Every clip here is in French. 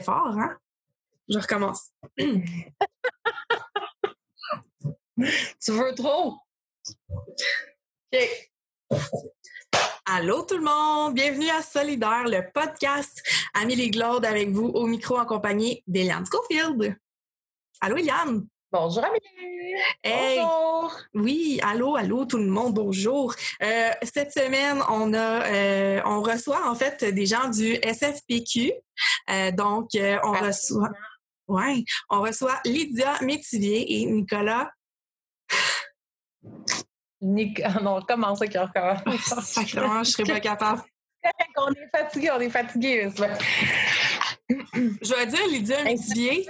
fort, hein? Je recommence. tu veux trop? OK. Allô tout le monde, bienvenue à Solidaire, le podcast. Amélie Glaude avec vous au micro en compagnie d'Eliane Schofield. Allô Eliane? Bonjour Amélie. bonjour. Oui, allô, allô tout le monde, bonjour. Euh, cette semaine, on a, euh, on reçoit en fait des gens du SFPQ. Euh, donc, on reçoit, ouais, on reçoit Lydia Métivier et Nicolas. Nic ah non, comment ça qu'il encore? sacrément, je serais pas capable. on est fatigué, on est fatigué. Je vais dire Lydia Métivier.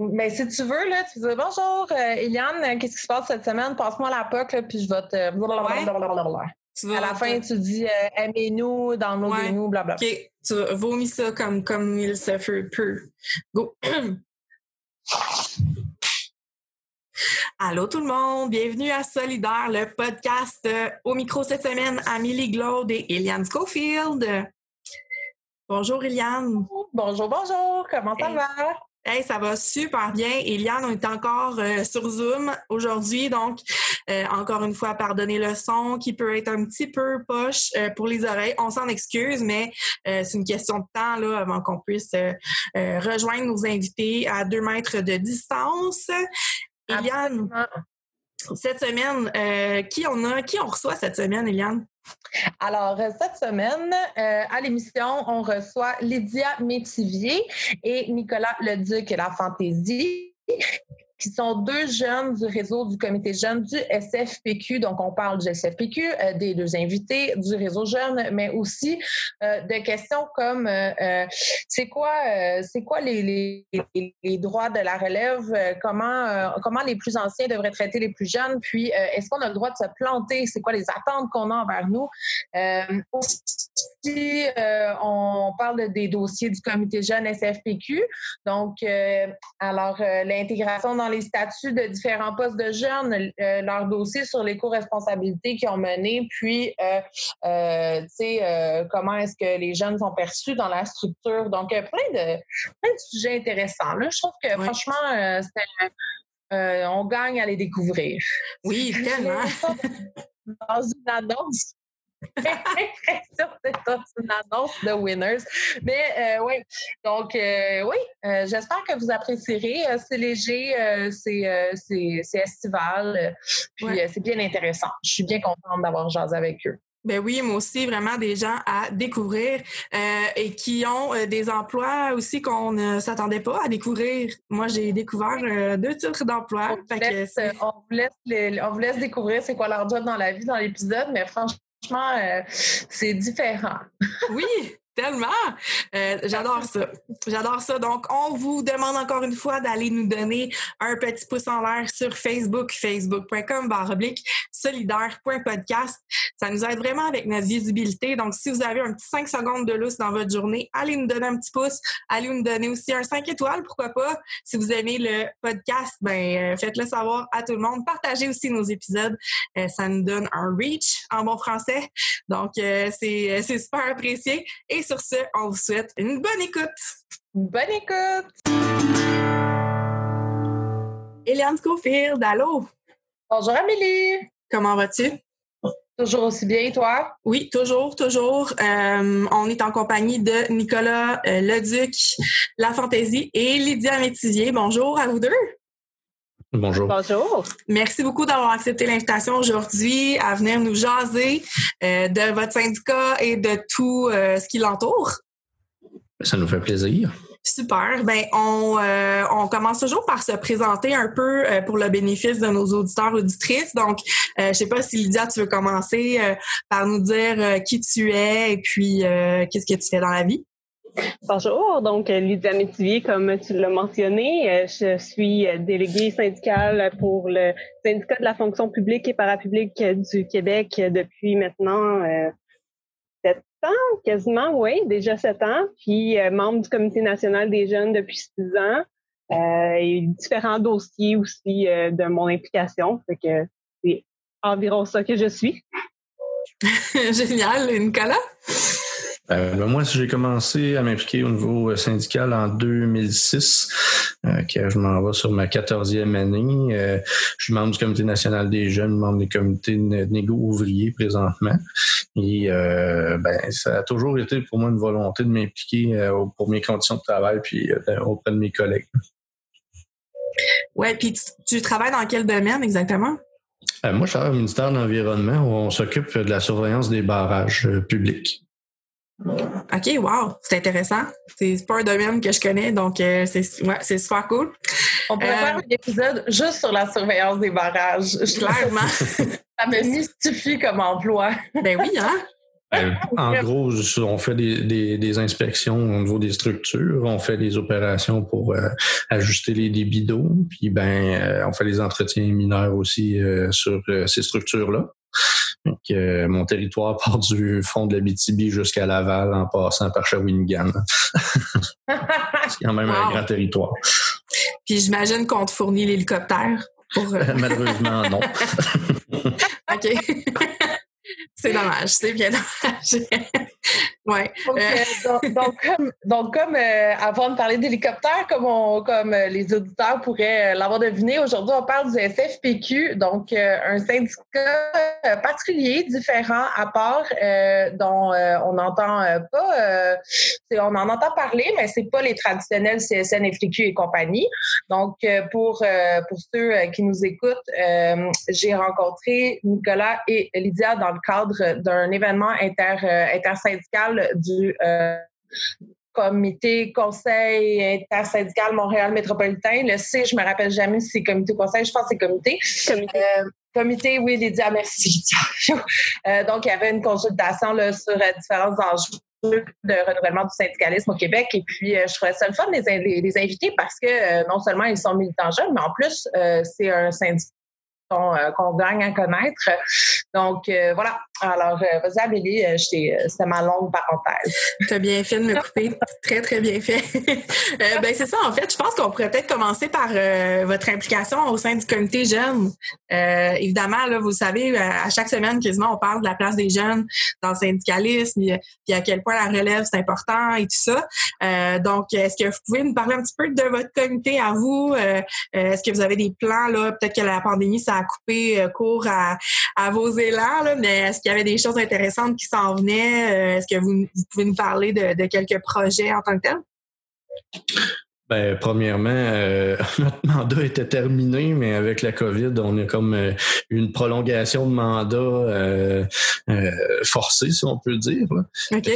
Mais si tu veux, là, tu dis bonjour, euh, Eliane, qu'est-ce qui se passe cette semaine? Passe-moi la POC, là, puis je vais te. à la fin, tu dis euh, aimez-nous, dans nos ouais. nous, blablabla. OK, tu vomis ça comme, comme il se fait peu. Go. Allô tout le monde, bienvenue à Solidaire, le podcast euh, au micro cette semaine, Amélie Glaude et Eliane Schofield. Bonjour Eliane. Bonjour, bonjour, comment ça va? Hey, ça va super bien. Eliane, on est encore euh, sur Zoom aujourd'hui, donc euh, encore une fois, pardonnez le son qui peut être un petit peu poche euh, pour les oreilles. On s'en excuse, mais c'est une question de temps là avant qu'on puisse rejoindre nos invités à deux mètres de distance. Eliane, cette semaine, qui on a, qui on reçoit cette semaine, Eliane? Alors, euh, cette semaine, euh, à l'émission, on reçoit Lydia Métivier et Nicolas Leduc et la Fantaisie qui sont deux jeunes du réseau du comité jeune du SFPQ. Donc, on parle du SFPQ, euh, des deux invités, du réseau jeune, mais aussi euh, de questions comme euh, c'est quoi, c'est quoi les, droits de la relève, comment, comment les plus anciens devraient traiter les plus jeunes, puis est-ce qu'on a le droit de se planter, c'est quoi les attentes qu'on a envers nous? aussi, on parle des dossiers du comité jeune SFPQ. Donc, alors, l'intégration dans les statuts de différents postes de jeunes, euh, leurs dossiers sur les co-responsabilités qu'ils ont menées, puis, euh, euh, tu sais, comment est-ce que les jeunes sont perçus dans la structure. Donc, plein de, plein de sujets intéressants. Là, je trouve que, franchement, on gagne à les découvrir. Oui, tellement. Dans une annonce c'est une annonce de winners. Mais euh, oui, donc euh, oui, euh, j'espère que vous apprécierez. c'est léger, c'est estival, puis c'est bien intéressant. Je suis bien contente d'avoir jasé avec eux. Ben oui, moi aussi, vraiment des gens à découvrir et qui ont des emplois aussi qu'on ne s'attendait pas à découvrir. Moi, j'ai découvert deux titres d'emploi. On, on, on, vous laisse découvrir c'est quoi leur job dans la vie dans l'épisode, mais franchement, franchement, euh, c'est différent. oui, Tellement! Euh, j'adore ça. J'adore ça. Donc, on vous demande encore une fois d'aller nous donner un petit pouce en l'air sur Facebook, facebook.com baroblique solidaire.podcast. Ça nous aide vraiment avec notre visibilité. Donc, si vous avez un petit 5 secondes de lousse dans votre journée, allez nous donner un petit pouce. Allez nous donner aussi un 5 étoiles, pourquoi pas. Si vous aimez le podcast, ben, euh, faites-le savoir à tout le monde. Partagez aussi nos épisodes. Euh, ça nous donne un reach en bon français. Donc, c'est super apprécié. Sur ce, on vous souhaite une bonne écoute. Bonne écoute! Eliane Schofield, allô? Bonjour Amélie! Comment vas-tu? Toujours aussi bien, toi? Oui, toujours, toujours. Euh, on est en compagnie de Nicolas euh, Leduc, La Fantaisie et Lydia Métivier. Bonjour à vous deux. Bonjour. Bonjour. Merci beaucoup d'avoir accepté l'invitation aujourd'hui à venir nous jaser euh, de votre syndicat et de tout euh, ce qui l'entoure. Ça nous fait plaisir. Super. Ben, on, euh, on commence toujours par se présenter un peu pour le bénéfice de nos auditeurs auditrices. Donc, je sais pas si Lydia, tu veux commencer par nous dire qui tu es et puis qu'est-ce que tu fais dans la vie? Bonjour, donc euh, Lydia Métivier, comme tu l'as mentionné, euh, je suis euh, déléguée syndicale pour le syndicat de la fonction publique et parapublique du Québec depuis maintenant sept ans, quasiment, oui, déjà sept ans, puis membre du Comité national des jeunes depuis six ans, et différents dossiers aussi de mon implication, fait que c'est environ ça que je suis. Génial, Nicolas? Euh, ben, moi, j'ai commencé à m'impliquer au niveau euh, syndical en 2006, euh, je m'en vais sur ma quatorzième année. Euh, je suis membre du Comité national des jeunes, membre des comités de négo ouvriers présentement. Et ben, ça a toujours été pour moi une volonté de m'impliquer pour mes conditions de travail puis auprès de mes collègues. Ouais, puis tu, travailles dans quel domaine exactement? moi, je travaille au ministère de l'Environnement où on s'occupe de la surveillance des barrages publics. OK, wow, c'est intéressant. C'est pas un domaine que je connais, donc euh, c'est ouais, super cool. On pourrait faire euh, un épisode juste sur la surveillance des barrages. Clairement. Ça me mystifie comme emploi. ben oui, hein? Euh, en gros, on fait des, des, inspections au niveau des structures, on fait des opérations pour ajuster les débits d'eau, puis ben on fait les entretiens mineurs aussi sur ces structures-là. Donc, euh, mon territoire part du fond de la BTB jusqu'à Laval en passant par Shawinigan. C'est quand même un grand territoire. Puis j'imagine qu'on te fournit l'hélicoptère. Pour... Euh, Malheureusement, non. OK. C'est dommage, c'est bien dommage. ouais. Euh, donc, comme, euh, avant de parler d'hélicoptère, comme, comme euh, les auditeurs pourraient l'avoir deviné, aujourd'hui, on parle du SFPQ, donc un syndicat particulier, différent, à part, dont on n'entend pas, on en entend parler, mais c'est pas les traditionnels CSN, FTQ et compagnie. Donc, pour, pour ceux qui nous écoutent, j'ai rencontré Nicolas et Lydia dans le cadre d'un événement inter, euh, intersyndical du euh, comité conseil intersyndical Montréal métropolitain. Le C, je me rappelle jamais si c'est comité conseil, je pense que c'est comité. Comité. Euh, comité, oui, Lydia, merci. donc, il y avait une consultation là, sur différents enjeux de renouvellement du syndicalisme au Québec. Et puis, je trouvais ça le fun les, les, les inviter parce que non seulement ils sont militants jeunes, mais en plus, c'est un syndicat euh, qu'on gagne à connaître. Donc, euh, voilà. Alors, euh, vas-y, Amélie, c'était ma longue parenthèse. Tu as bien fait de me couper. très, très bien fait. ben, c'est ça, en fait. Je pense qu'on pourrait peut-être commencer par votre implication au sein du comité jeune. évidemment, vous savez, à chaque semaine, quasiment, on parle de la place des jeunes dans le syndicalisme, puis à quel point la relève, c'est important et tout ça. donc, est-ce que vous pouvez nous parler un petit peu de votre comité à vous? est-ce que vous avez des plans, là? Peut-être que la pandémie, ça à couper euh, court à, vos élans, mais est-ce qu'il y avait des choses intéressantes qui s'en venaient? Euh, est-ce que vous, pouvez nous parler de, quelques projets en tant que tel? Ben, premièrement, euh, notre mandat était terminé, mais avec la COVID, on a comme une prolongation de mandat forcée, si on peut dire.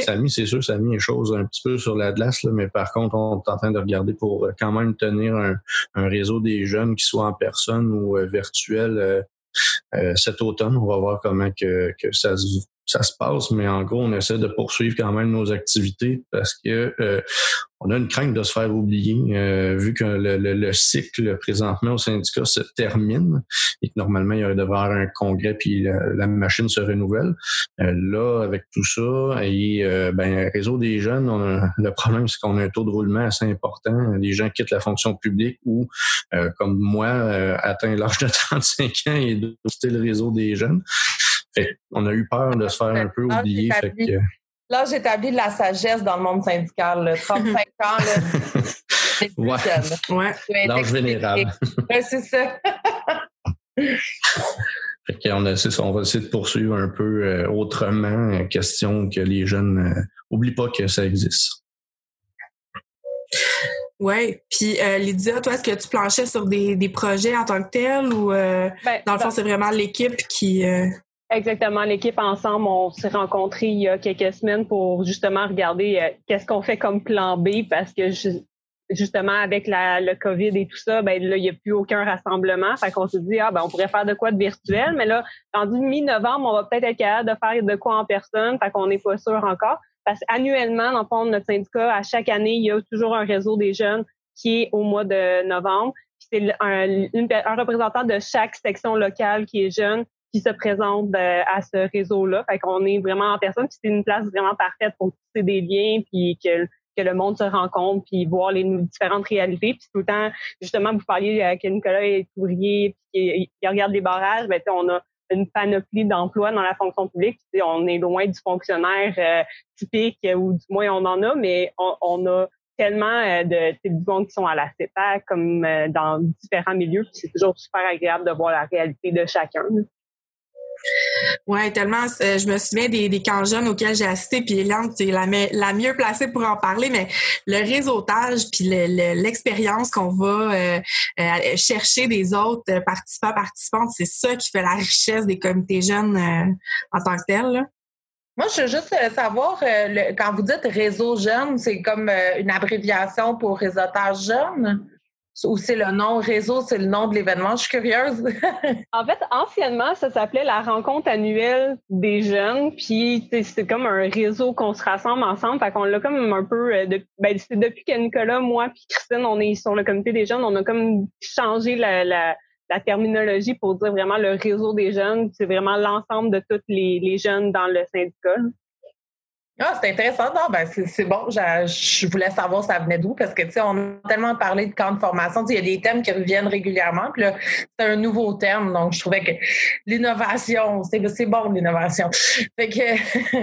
Ça mis, c'est sûr, ça a mis les choses un petit peu sur la glace, mais par contre, on est en train de regarder pour quand même tenir un, un réseau des jeunes qui soit en personne ou virtuel cet automne. On va voir comment que, que ça se ça se passe, mais en gros, on essaie de poursuivre quand même nos activités parce que euh, on a une crainte de se faire oublier, euh, vu que le, cycle présentement au syndicat se termine et que normalement, il y devrait avoir un congrès puis la, machine se renouvelle. Euh, là, avec tout ça, et ben, réseau des jeunes, le problème, c'est qu'on a un taux de roulement assez important. Les gens quittent la fonction publique ou, comme moi, atteint l'âge de 35 ans et de le réseau des jeunes on a eu peur de se faire un peu oublier. Là, j'ai établi de la sagesse dans le monde syndical. 35 ans, c'est ouais. Ouais. L'âge vénérable. c'est ça. Fait on, a, ça, on va essayer de poursuivre un peu euh, autrement, euh, question que les jeunes n'oublient euh, pas que ça existe. Oui. Puis Lydia, toi, est-ce que tu planchais sur des, projets en tant que tel ou ben, dans le fond, c'est vraiment l'équipe qui. Exactement. L'équipe ensemble, on s'est rencontrés il y a quelques semaines pour justement regarder euh, qu'est-ce qu'on fait comme plan B parce que justement avec la, le COVID et tout ça, ben là, il n'y a plus aucun rassemblement. Fait qu'on se dit, ah ben on pourrait faire de quoi de virtuel, mais là, rendu mi-novembre, on va peut-être être capable de faire de quoi en personne. Fait qu'on n'est pas sûr encore. Parce qu'annuellement, dans le fond, notre syndicat, à chaque année, il y a toujours un réseau des jeunes qui est au mois de novembre. C'est un, un représentant de chaque section locale qui est jeune qui se présente euh, à ce réseau-là. Fait qu'on est vraiment en personne, puis c'est une place vraiment parfaite pour tisser des liens, puis que que le monde se rencontre, puis voir les différentes réalités. Puis tout le temps, justement, vous parliez euh, que Nicolas est ouvrier, puis qu'il regarde les barrages, ben, on a une panoplie d'emplois dans la fonction publique. on est loin du fonctionnaire typique, ou du moins on en a, mais on, a tellement de du monde qui sont à la CEPAC comme dans différents milieux. C'est toujours super agréable de voir la réalité de chacun. Oui, tellement. Euh, je me souviens des, des camps jeunes auxquels j'ai assisté, puis Eliane, tu es la, mieux placée pour en parler, mais le réseautage, puis l'expérience qu'on va euh, euh, chercher des autres participants, participantes, c'est ça qui fait la richesse des comités jeunes en tant que tel. Moi, je veux juste savoir, quand vous dites réseau jeune, c'est comme une abréviation pour réseautage jeune? Ou c'est le nom réseau, c'est le nom de l'événement? Je suis curieuse. en fait, anciennement, ça s'appelait la rencontre annuelle des jeunes. Puis c'est comme un réseau qu'on se rassemble ensemble. Fait qu'on l'a comme un peu. Euh, ben, c'est depuis que Nicolas, moi, puis Christine, on est sur le comité des jeunes, on a comme changé la, la, terminologie pour dire vraiment le réseau des jeunes. C'est vraiment l'ensemble de tous les, les jeunes dans le syndicat. Ah, c'est intéressant. Non, ben c'est bon. Je, voulais savoir ça venait d'où parce que, tu sais, on a tellement parlé de camp de formation. Il y a des thèmes qui reviennent régulièrement. Puis là, c'est un nouveau terme. Donc, je trouvais que l'innovation, c'est bon, l'innovation. Fait que,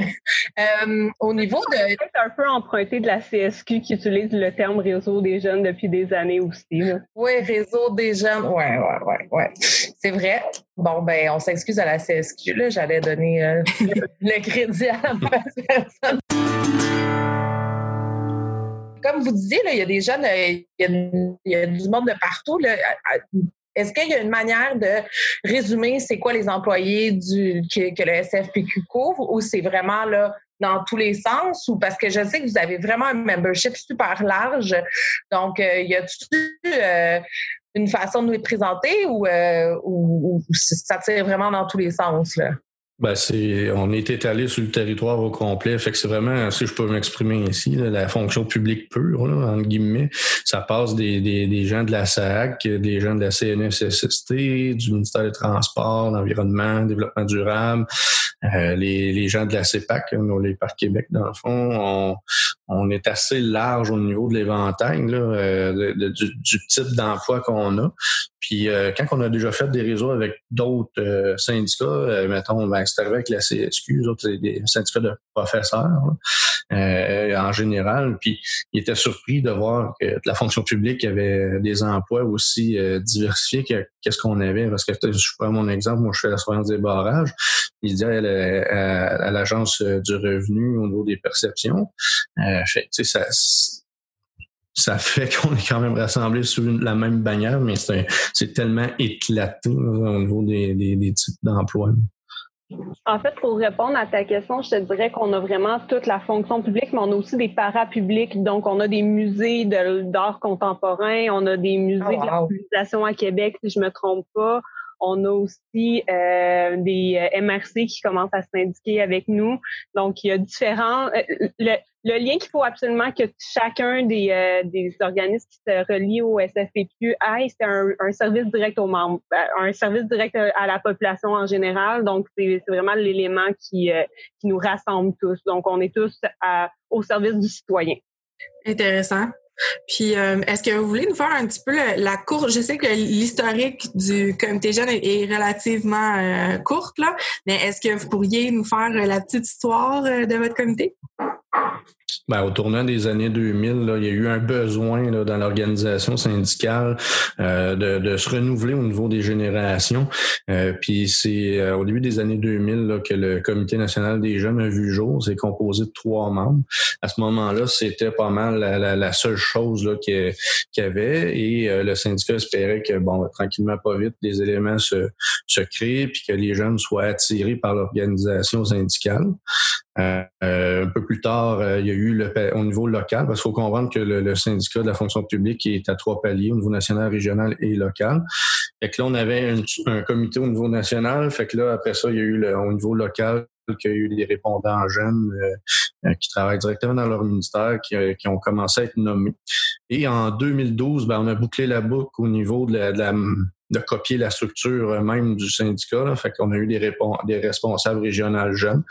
euh, au niveau de. C'est un peu emprunté de la CSQ qui utilise le terme réseau des jeunes depuis des années aussi. Oui, réseau des jeunes. Oui, oui, oui, ouais. C'est vrai. Bon, ben, on s'excuse à la CSQ. J'allais donner euh, le, crédit à la personne. Comme vous disiez, il y a des jeunes, euh, il y, a, du monde de partout. Est-ce qu'il y a une manière de résumer c'est quoi les employés du, que, le SFPQ couvre ou c'est vraiment là dans tous les sens? Ou parce que je sais que vous avez vraiment un membership super large. Donc, euh, il y a tout une façon de les présenter ou, euh, ou, ça tire vraiment dans tous les sens? Là? Ben c'est, on est étalé sur le territoire au complet, fait que c'est vraiment, si je peux m'exprimer ici, la fonction publique pure, là, entre guillemets. Ça passe des, des, des, gens de la SAC, des gens de la CNSST, du ministère des Transports, l'Environnement, Développement durable, euh, les, les, gens de la CEPAC, nous, les Parcs Québec, dans le fond, on, on est assez large au niveau de l'éventail euh, du, du, type d'emploi qu'on a. Puis euh, quand on a déjà fait des réseaux avec d'autres euh, syndicats, euh, mettons, ben, c'est arrivé avec la CSQ, les autres, des syndicats de professeurs en général. Puis ils étaient surpris de voir que la fonction publique avait des emplois aussi diversifiés que qu'est-ce qu'on avait. Parce que je prends mon exemple, moi je fais la surveillance des barrages. Il dit à, à, l'agence du revenu au niveau des perceptions. fait, ça ça fait qu'on est quand même rassemblés sous la même bannière, mais c'est tellement éclaté au niveau des, des, types d'emplois. En fait, pour répondre à ta question, je te dirais qu'on a vraiment toute la fonction publique, mais on a aussi des parapublics. Donc, on a des musées d'art contemporain, on a des musées oh, de la à Québec, si je me trompe pas. On a aussi euh, des euh, MRC qui commencent à syndiquer avec nous. Donc, il y a différents... Euh, le, lien qu'il faut absolument que chacun des, organismes qui se relient au SFPQ aille, c'est un, service direct aux membres, un service direct à la population en général. Donc, c'est vraiment l'élément qui nous rassemble tous. Donc, on est tous au service du citoyen. Intéressant. Puis, euh, est-ce que vous voulez nous faire un petit peu la course? Je sais que l'historique du comité jeune est, relativement euh, courte, là, mais est-ce que vous pourriez nous faire la petite histoire euh, de votre comité? Ben, au tournant des années 2000, là, il y a eu un besoin là, dans l'organisation syndicale euh, de, de, se renouveler au niveau des générations. Euh, puis c'est euh, au début des années 2000 là, que le Comité national des jeunes a vu jour. C'est composé de trois membres. À ce moment-là, c'était pas mal la, la, seule chose qu'il y avait. Et le syndicat espérait que, bon, tranquillement, pas vite, les éléments se, se créent puis que les jeunes soient attirés par l'organisation syndicale. Euh, un peu plus tard, euh, il y a eu le, au niveau local, parce qu'il faut comprendre que le, syndicat de la fonction publique est à trois paliers, au niveau national, régional et local. Fait que là, on avait un, comité au niveau national. Fait que là, après ça, il y a eu le, au niveau local qu'il y a eu des répondants jeunes euh, qui travaillent directement dans leur ministère, qui, qui, ont commencé à être nommés. Et en 2012, ben, on a bouclé la boucle au niveau de copier la structure même du syndicat. Là. Fait qu'on a eu des, responsables régionaux jeunes.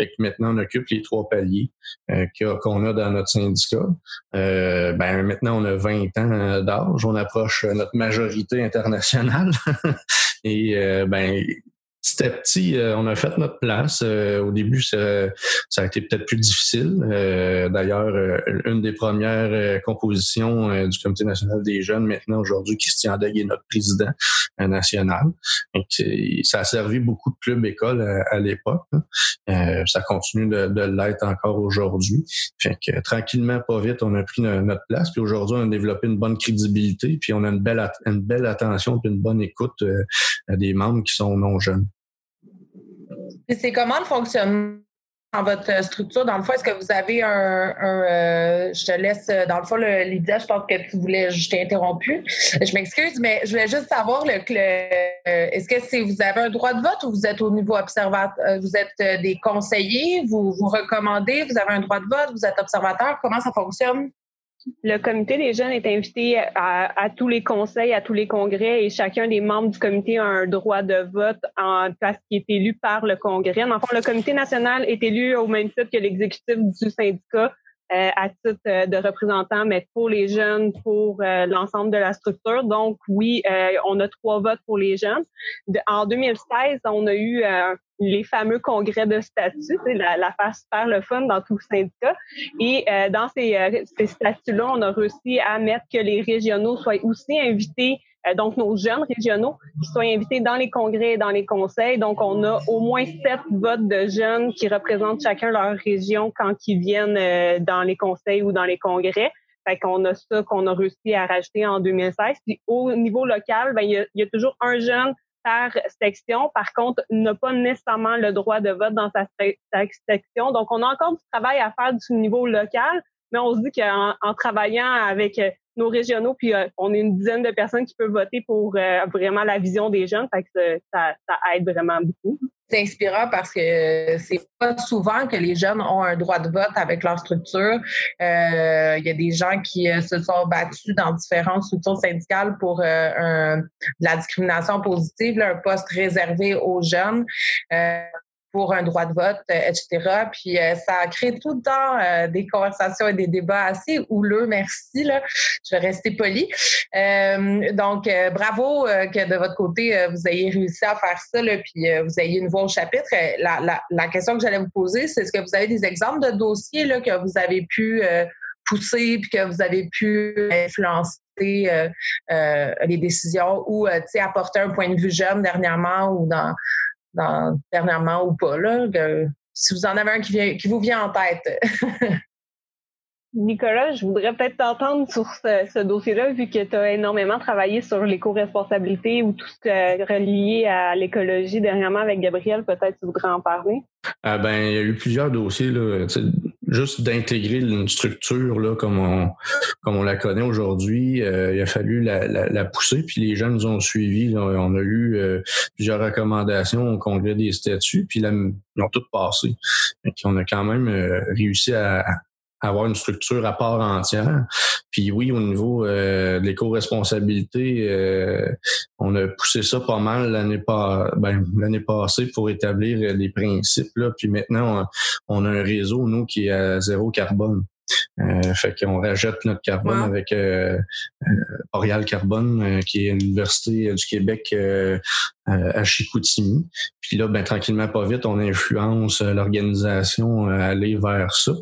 Fait que maintenant, on occupe les trois paliers euh, qu'on a dans notre syndicat. Euh, ben, maintenant, on a 20 ans d'âge. On approche notre majorité internationale. Et euh, ben, petit à petit, on a fait notre place. au début, ça, ça a été peut-être plus difficile. D'ailleurs, une des premières compositions du Comité national des jeunes, maintenant, aujourd'hui, Christian Degg est notre président national. Donc, ça a servi beaucoup de clubs écoles à, l'époque. ça continue de, de l'être encore aujourd'hui. Fait que tranquillement, pas vite, on a pris notre place. Puis aujourd'hui, on a développé une bonne crédibilité, puis on a une belle, une belle attention, puis une bonne écoute euh, des membres qui sont non jeunes. C'est comment le fonctionnement dans votre structure? Dans le fond, est-ce que vous avez un, euh, je te laisse, euh, dans le fond, Lydia, je pense que tu voulais, je t'ai interrompu. Je m'excuse, mais je voulais juste savoir, le, est-ce que c'est, vous avez un droit de vote ou vous êtes au niveau observateur, vous êtes des conseillers, vous, vous recommandez, vous avez un droit de vote, vous êtes observateur, comment ça fonctionne? Le comité des jeunes est invité à, tous les conseils, à tous les congrès et chacun des membres du comité a un droit de vote en parce qu'il est élu par le congrès. Enfin, le comité national est élu au même titre que l'exécutif du syndicat euh, à titre euh, de représentant, mais pour les jeunes, pour euh, l'ensemble de la structure. Donc, oui, on a trois votes pour les jeunes. en 2016, on a eu les fameux congrès de statut, la, la faire super le fun dans tout syndicat. Et dans ces, ces statuts-là, on a réussi à mettre que les régionaux soient aussi invités euh, donc nos jeunes régionaux qui sont invités dans les congrès et dans les conseils. Donc, on a au moins sept votes de jeunes qui représentent chacun leur région quand ils viennent euh, dans les conseils ou dans les congrès. Fait qu'on a ça qu'on a réussi à rajouter en 2016. Puis au niveau local, ben, il, y a, il y a toujours un jeune par section. Par contre, n'a pas nécessairement le droit de vote dans sa, section. Donc, on a encore du travail à faire du niveau local, mais on se dit qu'en en travaillant avec euh, nos régionaux, puis euh, on est une dizaine de personnes qui peuvent voter pour euh, vraiment la vision des jeunes. Fait ça, ça aide vraiment beaucoup. C'est inspirant parce que c'est pas souvent que les jeunes ont un droit de vote avec leur structure. Il y a des gens qui se sont battus dans différentes structures syndicales pour un, la discrimination positive, un poste réservé aux jeunes pour un droit de vote, euh, etc. Puis euh, ça crée tout le temps euh, des conversations et des débats assez houleux. Merci, là. Je vais rester poli. donc, bravo que de votre côté, vous ayez réussi à faire ça, là, puis vous ayez une voix au chapitre. La, la, la question que j'allais vous poser, c'est est-ce que vous avez des exemples de dossiers là, que vous avez pu pousser puis que vous avez pu influencer les décisions ou apporter un point de vue jeune dernièrement ou dans dernièrement ou pas, là, si vous en avez un qui, qui vous vient en tête. Nicolas, je voudrais peut-être t'entendre sur ce, dossier-là, vu que tu as énormément travaillé sur l'éco-responsabilité ou tout ce qui est relié à l'écologie dernièrement avec Gabriel. Peut-être tu voudrais en parler. Ah ben, il y a eu plusieurs dossiers. Là, juste d'intégrer une structure là, comme, on, comme on la connaît aujourd'hui, euh, il a fallu la, pousser, puis les gens nous ont suivis. On a eu euh, plusieurs recommandations au congrès des statuts, puis là, ils ont toutes passé. Donc, on a quand même euh, réussi à, avoir une structure à part entière. Puis oui, au niveau euh, de l'éco-responsabilité, euh, on a poussé ça pas mal l'année pas ben, l'année passée pour établir les principes. Là. Puis maintenant, on, a un réseau, nous, qui est à zéro carbone. Euh, fait qu'on rajoute notre carbone avec euh, euh Carbone, qui est l'Université du Québec à Chicoutimi. Puis là, ben, tranquillement, pas vite, on influence l'organisation à aller vers ça.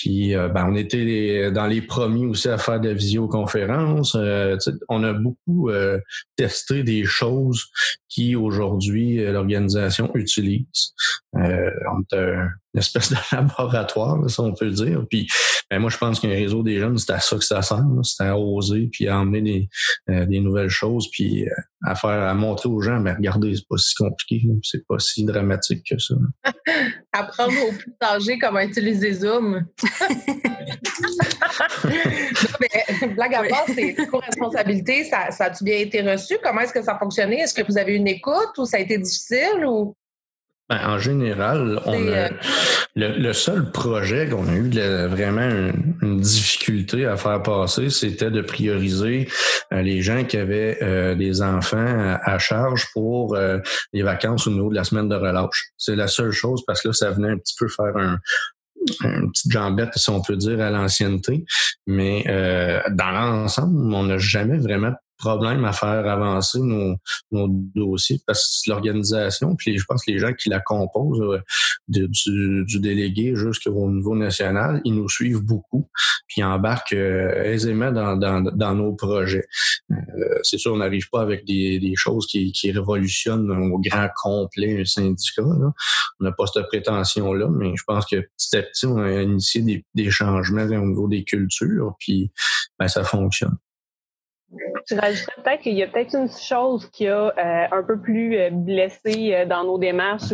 Puis euh, ben, on était dans les premiers aussi à faire de la visioconférence. Euh, on a beaucoup euh, testé des choses qui aujourd'hui l'organisation utilise. On est une espèce de laboratoire, si on peut dire. Puis ben, moi, je pense qu'un réseau des jeunes, c'est à ça que ça sert. C'est à oser, puis à emmener des, des nouvelles choses, puis à faire, à montrer aux gens, mais regardez, c'est pas si compliqué, c'est pas si dramatique que ça. Apprendre aux plus âgés comment utiliser Zoom. mais, blague à part, c'est co-responsabilité, ça, ça a-tu bien été reçu? Comment est-ce que ça a fonctionné? Est-ce que vous avez une écoute ou ça a été difficile ou? Ben, en général, on a, euh, le, seul projet qu'on a eu vraiment une, difficulté à faire passer, c'était de prioriser euh, les gens qui avaient euh, des enfants à, charge pour les vacances au niveau de la semaine de relâche. C'est la seule chose parce que là, ça venait un petit peu faire un, une petite jambette, si on peut dire, à l'ancienneté. Mais dans l'ensemble, on n'a jamais vraiment problème à faire avancer nos, nos dossiers parce que l'organisation, puis je pense que les gens qui la composent, euh, du, du, délégué jusqu'au niveau national, ils nous suivent beaucoup, puis embarquent euh, aisément dans, dans, dans, nos projets. Euh, c'est sûr, on n'arrive pas avec des, des choses qui, qui, révolutionnent au grand complet un syndicat. Là. On n'a pas cette prétention-là, mais je pense que petit à petit, on a initié des, des changements au niveau des cultures, puis ben, ça fonctionne. Je rajouterais peut-être qu'il y a peut-être une chose qui a euh, un peu plus euh, blessé euh, dans nos démarches.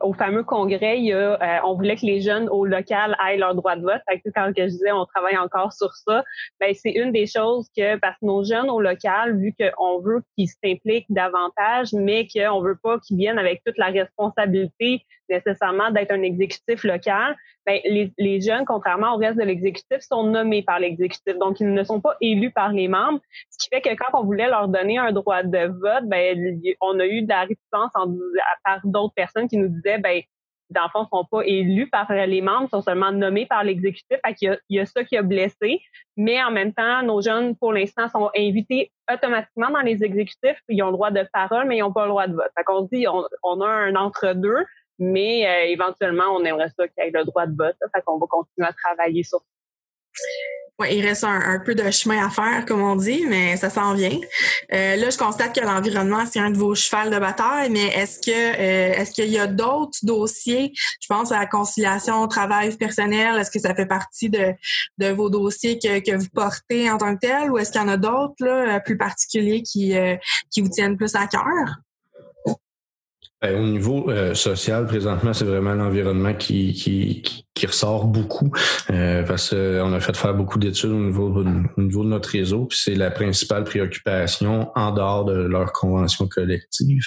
au fameux congrès, il y a, on voulait que les jeunes au local aient leur droit de vote. Fait que, quand je disais on travaille encore sur ça, ben c'est une des choses que parce que nos jeunes au local, vu qu'on veut qu'ils s'impliquent davantage, mais qu'on veut pas qu'ils viennent avec toute la responsabilité nécessairement d'être un exécutif local, ben, les, jeunes, contrairement au reste de l'exécutif, sont nommés par l'exécutif. Donc, ils ne sont pas élus par les membres, ce qui fait que quand on voulait leur donner un droit de vote, ben, on a eu de la résistance par d'autres personnes qui nous disaient, ben, dans le fond, sont pas élus par les membres, sont seulement nommés par l'exécutif. Il il y a ça qui a blessé. Mais en même temps, nos jeunes, pour l'instant, sont invités automatiquement dans les exécutifs. Ils ont le droit de parole, mais ils n'ont pas le droit de vote. Fait qu'on dit, on a un entre-deux. Mais euh, éventuellement, on aimerait ça qu'il ait le droit de vote. Ça fait qu'on va continuer à travailler sur ça. Ouais, il reste un, peu de chemin à faire, comme on dit, mais ça s'en vient. Euh, là, je constate que l'environnement, c'est un de vos chevals de bataille, mais est-ce que euh, est-ce qu'il y a d'autres dossiers? Je pense à la conciliation travail personnel. Est-ce que ça fait partie de, de vos dossiers que, que vous portez en tant que tel, ou est-ce qu'il y en a d'autres là, plus particuliers qui, qui vous tiennent plus à cœur? Ben, au niveau euh, social, présentement, c'est vraiment l'environnement qui, qui, qui, ressort beaucoup euh, parce qu'on a fait faire beaucoup d'études au niveau, au niveau de notre réseau, puis c'est la principale préoccupation en dehors de leur convention collective.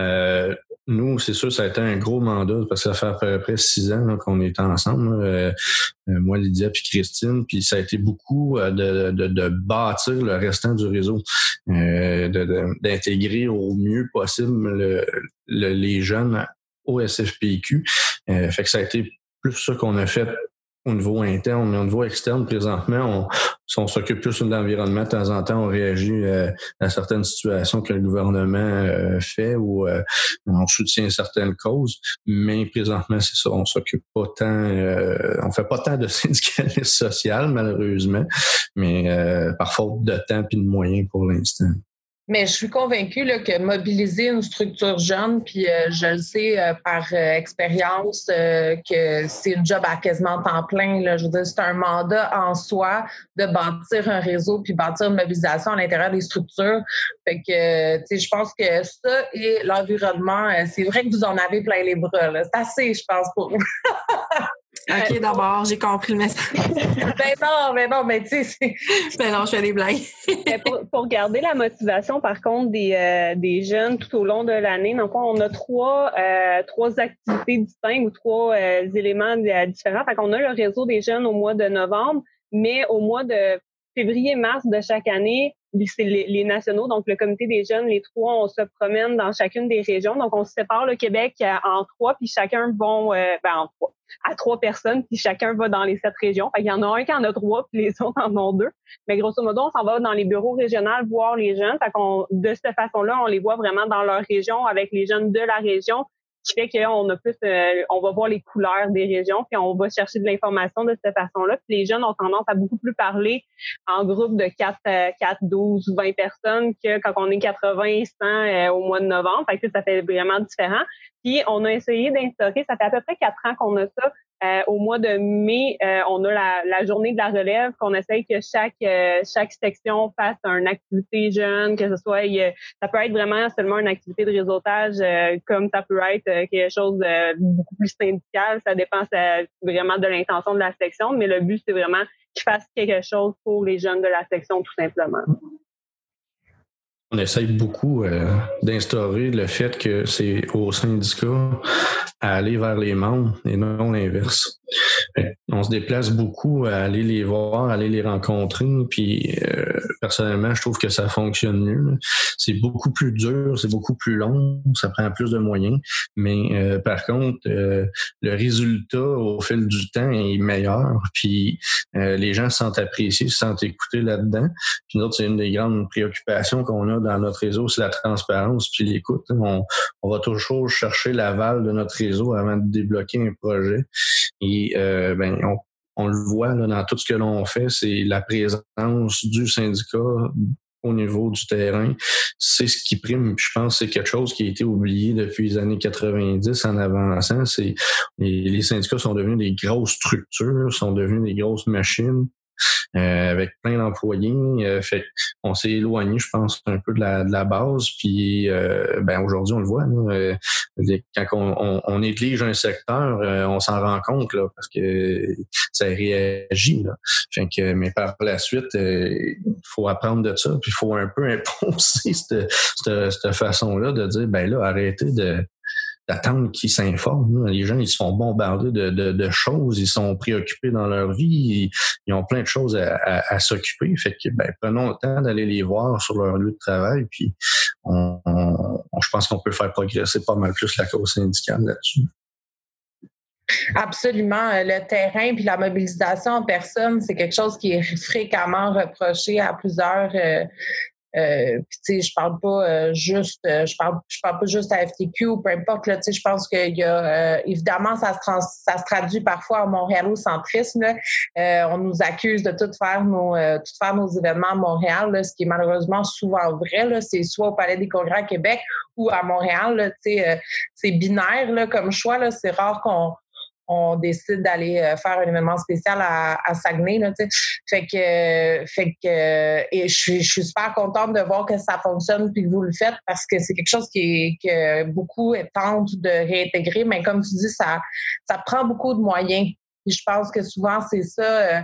Euh, nous, c'est sûr, ça a été un gros mandat parce que ça fait à peu près six ans qu'on est ensemble, euh, euh, moi, Lydia puis Christine, puis ça a été beaucoup euh, de, de, de bâtir le restant du réseau, d'intégrer au mieux possible les jeunes au SFPQ. fait que ça a été plus ça qu'on a fait au niveau interne, mais au niveau externe, présentement, on, on s'occupe plus de l'environnement. De temps en temps, on réagit euh, à certaines situations que le gouvernement euh, fait ou euh, on soutient certaines causes. Mais présentement, c'est ça, on s'occupe pas tant, on fait pas tant de syndicalisme social, malheureusement, mais par faute de temps et de moyens pour l'instant. Mais je suis convaincue là, que mobiliser une structure jeune, puis euh, je le sais euh, par euh, expérience que c'est une job à quasiment temps plein. Là. Je veux dire, c'est un mandat en soi de bâtir un réseau puis bâtir une mobilisation à l'intérieur des structures. Fait que, tu sais, je pense que ça et l'environnement, c'est vrai que vous en avez plein les bras. C'est assez, je pense, pour vous. OK, d'abord, j'ai compris le message. ben non, ben non, mais tu sais, Ben non, je fais des blagues. pour, garder la motivation, par contre, des, euh, des jeunes tout au long de l'année, donc on a trois, euh, trois activités distinctes ou trois euh, éléments différents. Fait qu'on a le réseau des jeunes au mois de novembre, mais au mois de février-mars de chaque année, c'est les, nationaux, donc le comité des jeunes, les trois, on se promène dans chacune des régions. Donc, on se sépare le Québec en trois, puis chacun vont, ben, en trois, à trois personnes, puis chacun va dans les sept régions. il y en a un qui en a trois, puis les autres en ont deux. Mais grosso modo, on s'en va dans les bureaux régionaux voir les jeunes. Fait de cette façon-là, on les voit vraiment dans leur région avec les jeunes de la région qui fait qu'on a plus, euh, on va voir les couleurs des régions, puis on va chercher de l'information de cette façon-là. Puis les jeunes ont tendance à beaucoup plus parler en groupe de 4, 4 12, 20 personnes que quand on est 80, 100 euh, au mois de novembre. Fait que ça fait vraiment différent. Puis on a essayé d'instaurer, ça fait à peu près quatre ans qu'on a ça, euh, au mois de mai, euh, on a la, journée de la relève, qu'on essaye que chaque euh, chaque section fasse une activité jeune, que ce soit, ça peut être vraiment seulement une activité de réseautage, comme ça peut être quelque chose de beaucoup plus syndical. Ça dépend vraiment de l'intention de la section, mais le but c'est vraiment qu'ils fassent quelque chose pour les jeunes de la section tout simplement. On essaye beaucoup d'instaurer le fait que c'est au syndicat à aller vers les membres et non l'inverse. On se déplace beaucoup à aller les voir, à aller les rencontrer, puis euh, personnellement, je trouve que ça fonctionne mieux. C'est beaucoup plus dur, c'est beaucoup plus long, ça prend plus de moyens, mais euh, par contre, euh, le résultat au fil du temps est meilleur, puis les gens se sentent appréciés, se sentent écoutés là-dedans. Puis nous c'est une des grandes préoccupations qu'on a dans notre réseau, c'est la transparence puis l'écoute. On, on va toujours chercher l'aval de notre réseau avant de débloquer un projet. Et euh, ben, on, le voit là, dans tout ce que l'on fait, c'est la présence du syndicat au niveau du terrain. C'est ce qui prime. je pense que c'est quelque chose qui a été oublié depuis les années 90 en avançant. C'est les syndicats sont devenus des grosses structures, sont devenus des grosses machines. Euh, avec plein d'employés. Euh, fait on s'est éloigné, je pense, un peu de la, de la base. Puis euh, ben aujourd'hui, on le voit. quand on, on, néglige un secteur, on s'en rend compte là, parce que ça réagit. Là. Fait que, mais par la suite, il faut apprendre de ça, puis il faut un peu imposer cette, cette, cette façon-là de dire ben là, arrêtez de d'attendre qu'ils s'informent. Les gens, ils se font bombarder de, choses, ils sont préoccupés dans leur vie, ils, ont plein de choses à, s'occuper. Fait que ben, prenons le temps d'aller les voir sur leur lieu de travail, puis je pense qu'on peut faire progresser pas mal plus la cause syndicale là-dessus. Absolument. Le terrain puis la mobilisation en personne, c'est quelque chose qui est fréquemment reproché à plusieurs euh, euh, tu sais, je parle pas euh, juste, euh, je parle, je parle pas juste à FTQ ou peu importe. Là, tu sais, je pense qu'il y a, évidemment, ça se, ça se traduit parfois au montréalocentrisme. on nous accuse de tout faire nos, tout faire nos événements à Montréal, ce qui est malheureusement souvent vrai. Là, c'est soit au Palais des Congrès à Québec ou à Montréal. tu sais, c'est binaire là, comme choix. Là, c'est rare qu'on on décide d'aller euh, faire un événement spécial à, Saguenay. Là, fait que, fait que, et je suis, je suis super contente de voir que ça fonctionne puis que vous le faites parce que c'est quelque chose qui que beaucoup tentent de réintégrer, mais comme tu dis, ça, ça prend beaucoup de moyens je pense que souvent, c'est ça, euh,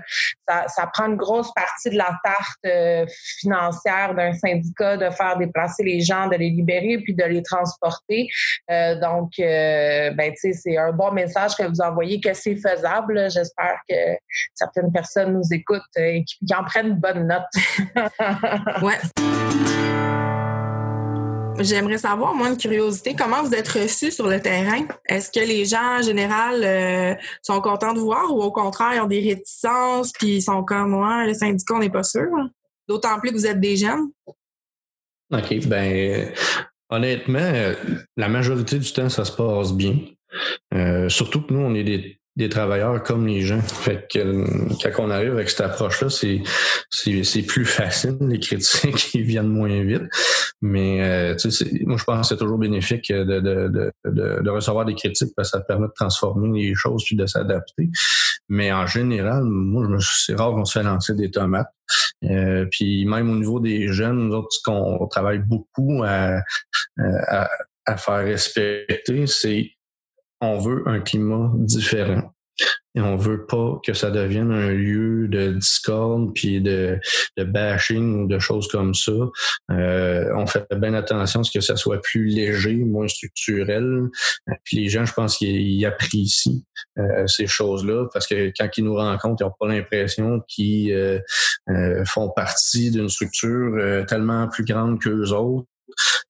ça, ça, prend une grosse partie de la tarte euh, financière d'un syndicat de faire déplacer les gens, de les libérer puis de les transporter. Euh, donc, ben, tu sais, c'est un bon message que vous envoyez, que c'est faisable. J'espère que certaines personnes nous écoutent et qui en prennent bonne note. ouais. J'aimerais savoir, moi, une curiosité, comment vous êtes reçus sur le terrain? Est-ce que les gens, en général, euh, sont contents de vous voir ou au contraire, ils ont des réticences puis ils sont comme, moi, le syndicat, on n'est pas sûr? D'autant plus que vous êtes des jeunes. OK, ben honnêtement, la majorité du temps, ça se passe bien. Euh, surtout que nous, on est des des travailleurs comme les gens. Fait que quand on arrive avec cette approche-là, c'est, c'est, plus facile. Les critiques ils viennent moins vite. Mais euh, moi, je pense que c'est toujours bénéfique de, de, de, de, recevoir des critiques parce que ça permet de transformer les choses puis de s'adapter. Mais en général, moi, je c'est rare qu'on se fait lancer des tomates. Euh, puis même au niveau des jeunes, nous autres, qu'on travaille beaucoup à, à, à faire respecter, c'est on veut un climat différent. Et on veut pas que ça devienne un lieu de discorde puis de, de bashing ou de choses comme ça. Euh, on fait bien attention à ce que ça soit plus léger, moins structurel. Puis les gens, je pense qu'ils apprécient euh, ces choses-là parce que quand ils nous rencontrent, ils n'ont pas l'impression qu'ils euh, font partie d'une structure tellement plus grande qu'eux autres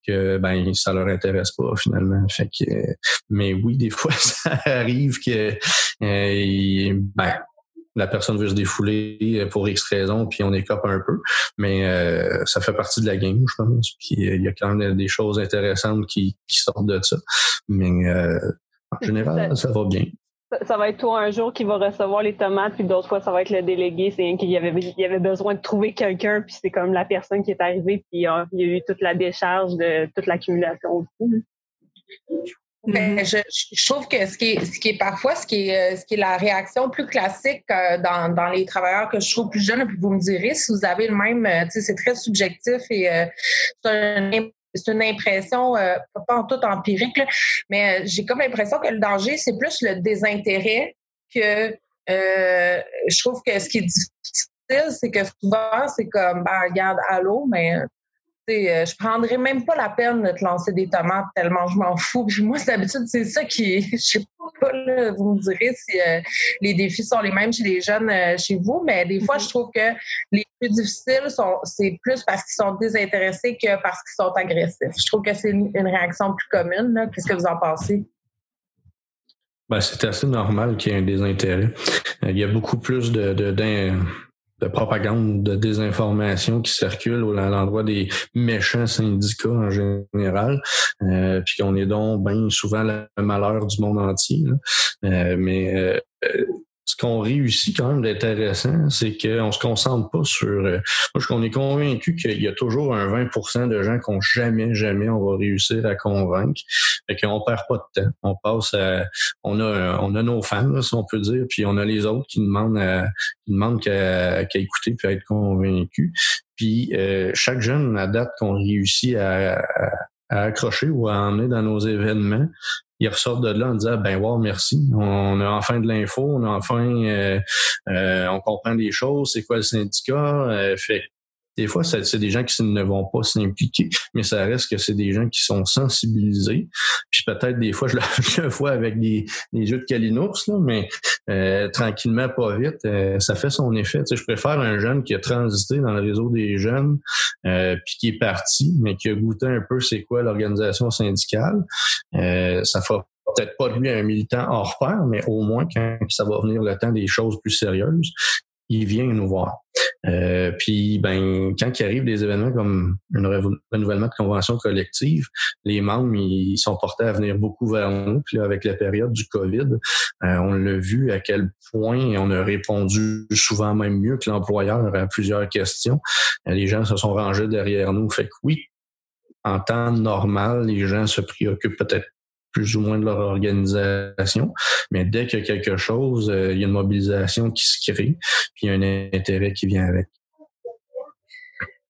que ben ça leur intéresse pas finalement. Fait que, mais oui, des fois ça arrive que euh, ben, la personne veut se défouler pour X raisons, puis on écope un peu. Mais euh, ça fait partie de la game, je pense. Puis il y a quand même des choses intéressantes qui, qui sortent de ça. Mais euh, en général, ça va bien ça va être toi un jour qui va recevoir les tomates, puis d'autres fois, ça va être le délégué. C'est qu'il y avait, il y avait besoin de trouver quelqu'un, puis c'est comme la personne qui est arrivée, puis il y a, eu toute la décharge de toute l'accumulation aussi. Ben, je, je, trouve que ce qui est, ce qui est parfois, ce qui est, euh, ce qui est la réaction plus classique euh, dans, dans les travailleurs que je trouve plus jeunes, puis vous me direz si vous avez le même, euh, tu sais, c'est très subjectif et c'est un c'est une impression, euh, pas en tout empirique, mais euh, j'ai comme l'impression que le danger, c'est plus le désintérêt que euh, je trouve que ce qui est difficile, c'est que souvent, c'est comme, ben, regarde, allô, mais je prendrais même pas la peine de te lancer des tomates tellement je m'en fous. Puis moi, d'habitude, c'est ça qui, je sais pas, vous me direz si les défis sont les mêmes chez les jeunes chez vous, mais des fois, je trouve que les plus difficiles sont, c'est plus parce qu'ils sont désintéressés que parce qu'ils sont agressifs. Je trouve que c'est une, réaction plus commune. Qu'est-ce que vous en pensez? Ben, c'est assez normal qu'il y ait un désintérêt. Euh, il y a beaucoup plus de, de, de, propagande, de désinformation qui circule à l'endroit des méchants syndicats en général. Euh, puis qu'on est donc bien souvent le malheur du monde entier. Euh, mais euh, ce qu'on réussit quand même d'intéressant, c'est qu'on se concentre pas sur. Euh, moi, on est convaincu qu'il y a toujours un 20% de gens qu'on jamais, jamais on va réussir à convaincre. Fait qu'on perd pas de temps. On passe à. On a, on a nos fans, si on peut dire, puis on a les autres qui demandent à, qui demandent qu'à écouter puis à être convaincus. Puis euh, chaque jeune à date qu'on réussit à, à accrocher ou à emmener dans nos événements, ils ressortent de là en disant ben wow merci. On a enfin de l'info on a enfin euh, euh, on comprend des choses. C'est quoi le syndicat? Euh, fait des fois, c'est des gens qui ne vont pas s'impliquer, mais ça reste que c'est des gens qui sont sensibilisés. Puis peut-être des fois, je le, vois avec des, des jeux de calinours, là, mais euh, tranquillement, pas vite, euh, ça fait son effet. Tu sais, je préfère un jeune qui a transité dans le réseau des jeunes, euh, puis qui est parti, mais qui a goûté un peu c'est quoi l'organisation syndicale. ça fera peut-être pas lui un militant hors pair, mais au moins quand ça va venir le temps des choses plus sérieuses, il vient nous voir. Euh, puis, ben, quand il arrive des événements comme un renouvellement de convention collective, les membres, ils sont portés à venir beaucoup vers nous. Puis là, avec la période du COVID, euh, on l'a vu à quel point on a répondu souvent même mieux que l'employeur à plusieurs questions. Euh, les gens se sont rangés derrière nous. Fait que oui, en temps normal, les gens se préoccupent peut-être plus ou moins de leur organisation. Mais dès qu'il y a quelque chose, euh, il y a une mobilisation qui se crée, puis il y a un intérêt qui vient avec.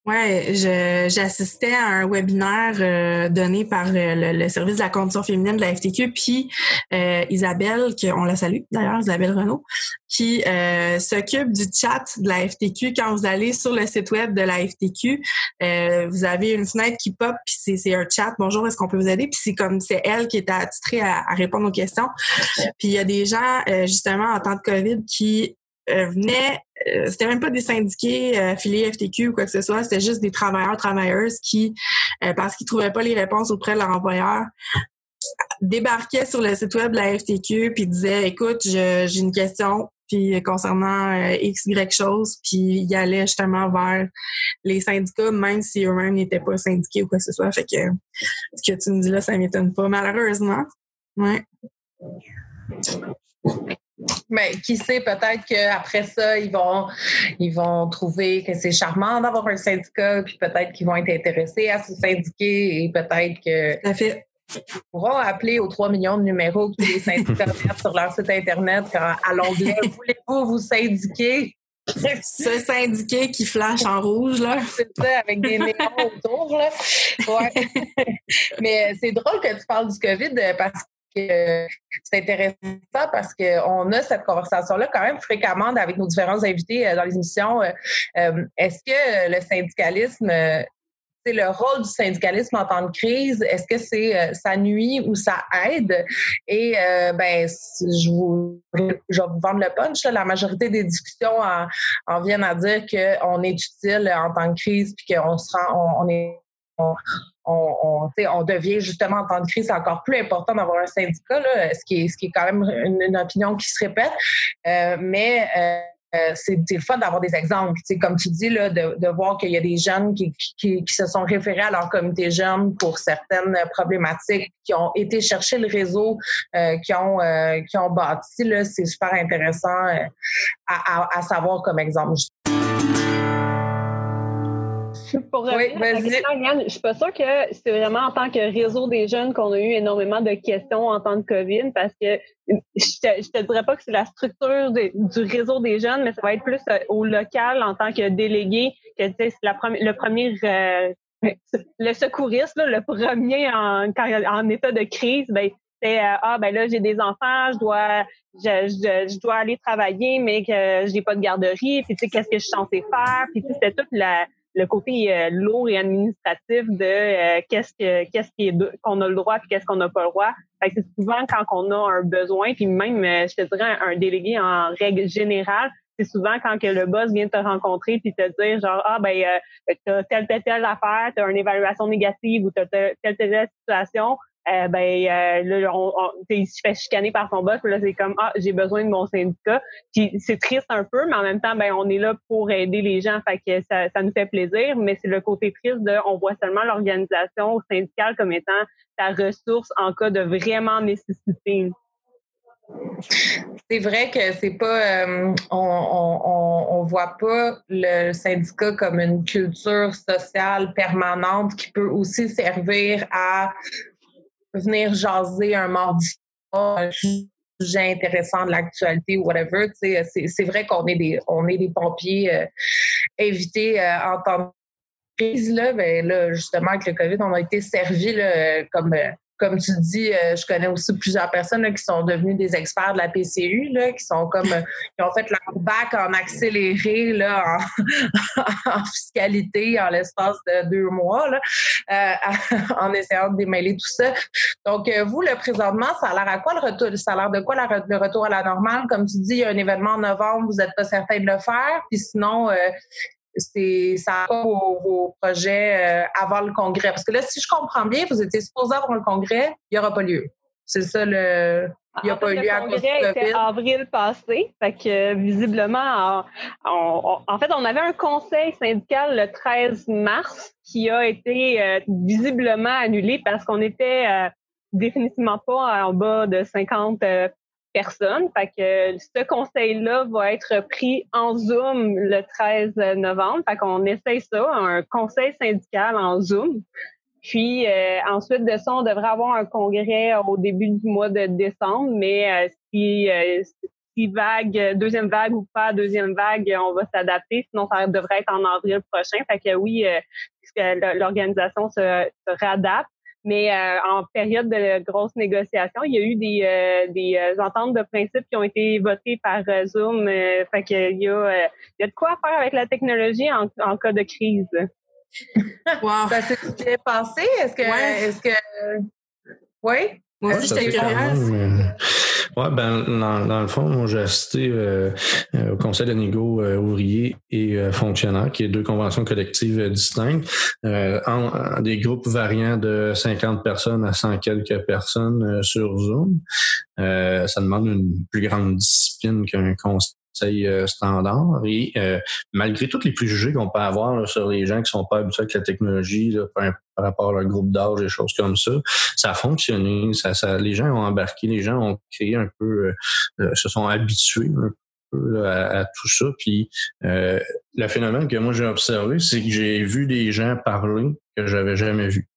Ouais, j'assistais à un webinaire euh, donné par euh, le, service de la condition féminine de la FTQ, puis euh, Isabelle, on la salue d'ailleurs, Isabelle Renault, qui s'occupe du chat de la FTQ. Quand vous allez sur le site web de la FTQ, vous avez une fenêtre qui pop, puis c'est un chat. Bonjour, est-ce qu'on peut vous aider? Puis c'est comme c'est elle qui est attitrée à, à, répondre aux questions. Puis il y a des gens justement en temps de COVID qui euh, venaient, euh, c'était même pas des syndiqués euh, affiliés FTQ ou quoi que ce soit, c'était juste des travailleurs, travailleuses qui, parce qu'ils trouvaient pas les réponses auprès de leur employeur, débarquaient sur le site web de la FTQ puis disaient écoute j'ai une question puis concernant x y chose puis ils allaient justement vers les syndicats même si eux-mêmes n'étaient pas syndiqués ou quoi que ce soit. Fait que ce que tu me dis là ça m'étonne pas malheureusement. Ouais mais qui sait, peut-être qu'après ça, ils vont, ils vont trouver que c'est charmant d'avoir un syndicat, puis peut-être qu'ils vont être intéressés à se syndiquer et peut-être que. fait. pourront appeler aux 3 millions de numéros que les syndicats mettent sur leur site Internet à l'onglet Voulez-vous vous syndiquer? Ce syndiqué qui flash en rouge, là. C'est ça, avec des néons autour, là. Ouais. Mais c'est drôle que tu parles du COVID parce c'est intéressant parce qu'on a cette conversation-là quand même fréquemment avec nos différents invités euh, dans les émissions. Euh, euh, est-ce que le syndicalisme c'est le rôle du syndicalisme en temps de crise, est-ce que c'est ça nuit ou ça aide? Et ben, je, vous, vais vous vendre le punch. la majorité des discussions en, viennent à dire qu'on est utile en temps de crise puis qu'on se rend, on, est on, on, devient justement en temps de crise, c'est encore plus important d'avoir un syndicat, là, ce, qui est, ce qui est quand même une, opinion qui se répète. Euh, mais euh, c'est le fun d'avoir des exemples. comme tu dis, là, de, voir qu'il y a des jeunes qui, qui, se sont référés à leur comité jeune pour certaines problématiques, qui ont été chercher le réseau, euh, qui, ont, euh, qui ont bâti. C'est super intéressant à, savoir comme exemple. Pour revenir à je suis pas sûre que c'est vraiment en tant que réseau des jeunes qu'on a eu énormément de questions en temps de COVID parce que je te, te dirais pas que c'est la structure du réseau des jeunes, mais ça va être plus euh, au local en tant que délégué que c'est le premier euh, le secouriste, le premier en, en état de crise, ben c'est euh, ah ben là j'ai des enfants, je dois je, je, dois aller travailler mais que j'ai pas de garderie, puis tu sais qu'est-ce que je suis censée faire, puis c'était toute la le côté lourd et administratif de qu'est-ce que qu'est-ce qui est qu'on a le droit puis qu'est-ce qu'on n'a pas le droit. Fait que c'est souvent quand on a un besoin, puis même, je te dirais, un délégué en règle générale, c'est souvent quand que le boss vient te rencontrer puis te dire genre ah ben euh, t'as telle telle telle affaire, t'as une évaluation négative ou t'as telle telle, telle situation, euh, ben euh, là on, il se fait chicaner par son boss, là c'est comme ah j'ai besoin de mon syndicat. Puis c'est triste un peu, mais en même temps ben on est là pour aider les gens, fait que ça, ça nous fait plaisir, mais c'est le côté triste de on voit seulement l'organisation syndicale comme étant ta ressource en cas de vraiment nécessité. C'est vrai que c'est pas, euh, on, on, on, voit pas le syndicat comme une culture sociale permanente qui peut aussi servir à venir jaser un mardi un sujet intéressant de l'actualité ou whatever. C'est vrai qu'on est des, on est des pompiers euh, invités euh, en temps de crise là, ben là, justement avec le COVID, on a été servis comme comme tu dis, euh, je connais aussi plusieurs personnes qui sont devenues des experts de la PCU, là, qui sont comme euh, qui ont fait leur bac en accéléré là, en, fiscalité en l'espace de deux mois, là, euh, en essayant de démêler tout ça. Donc, vous, le présentement, ça a l'air à quoi le retour? Ça a l'air de quoi le retour à la normale? Comme tu dis, il y a un événement en novembre, vous n'êtes pas certain de le faire. Puis sinon, c'est ça pas vos, projets euh, avant le congrès. Parce que là, si je comprends bien, vous étiez supposé avoir le congrès, il n'y aura pas lieu. C'est ça le. Il n'y a pas eu lieu à cause du était avril passé. Fait que visiblement, en fait, on avait un conseil syndical le 13 mars qui a été euh, visiblement annulé parce qu'on était euh, définitivement pas en bas de 50 personnes. Fait que ce conseil-là va être pris en Zoom le 13 novembre. Fait qu'on essaye ça, un conseil syndical en Zoom. Puis euh, ensuite de ça, on devrait avoir un congrès au début du mois de décembre, mais euh, si, euh, si vague, deuxième vague ou pas deuxième vague, on va s'adapter. Sinon, ça devrait être en avril prochain. Fait que oui, puisque l'organisation se, se réadapte. Mais euh, en période de grosses négociations, il y a eu des, euh, des euh, ententes de principe qui ont été votées par Zoom. fait qu'il y a, il y a de quoi faire avec la technologie en, en cas de crise. Wow. Ça s'est bien passé? Est-ce que, est-ce que, oui? Moi aussi, j'étais curieuse. Oui, ben, dans, le fond, j'ai assisté euh, euh, au Conseil de négo euh, ouvrier et fonctionnaire, qui est deux conventions collectives distinctes, en, des groupes variant de 50 personnes à 100 quelques personnes sur Zoom. ça demande une plus grande discipline qu'un conseil euh, standard. Et euh, malgré tous les préjugés qu'on peut avoir sur les gens qui sont pas habitués avec la technologie, par, rapport à leur groupe d'âge et choses comme ça, ça a fonctionné. Ça, ça, les gens ont embarqué, les gens ont créé un peu, euh, se sont habitués un peu à, tout ça. Puis le phénomène que moi j'ai observé, c'est que j'ai vu des gens parler que j'avais jamais vu.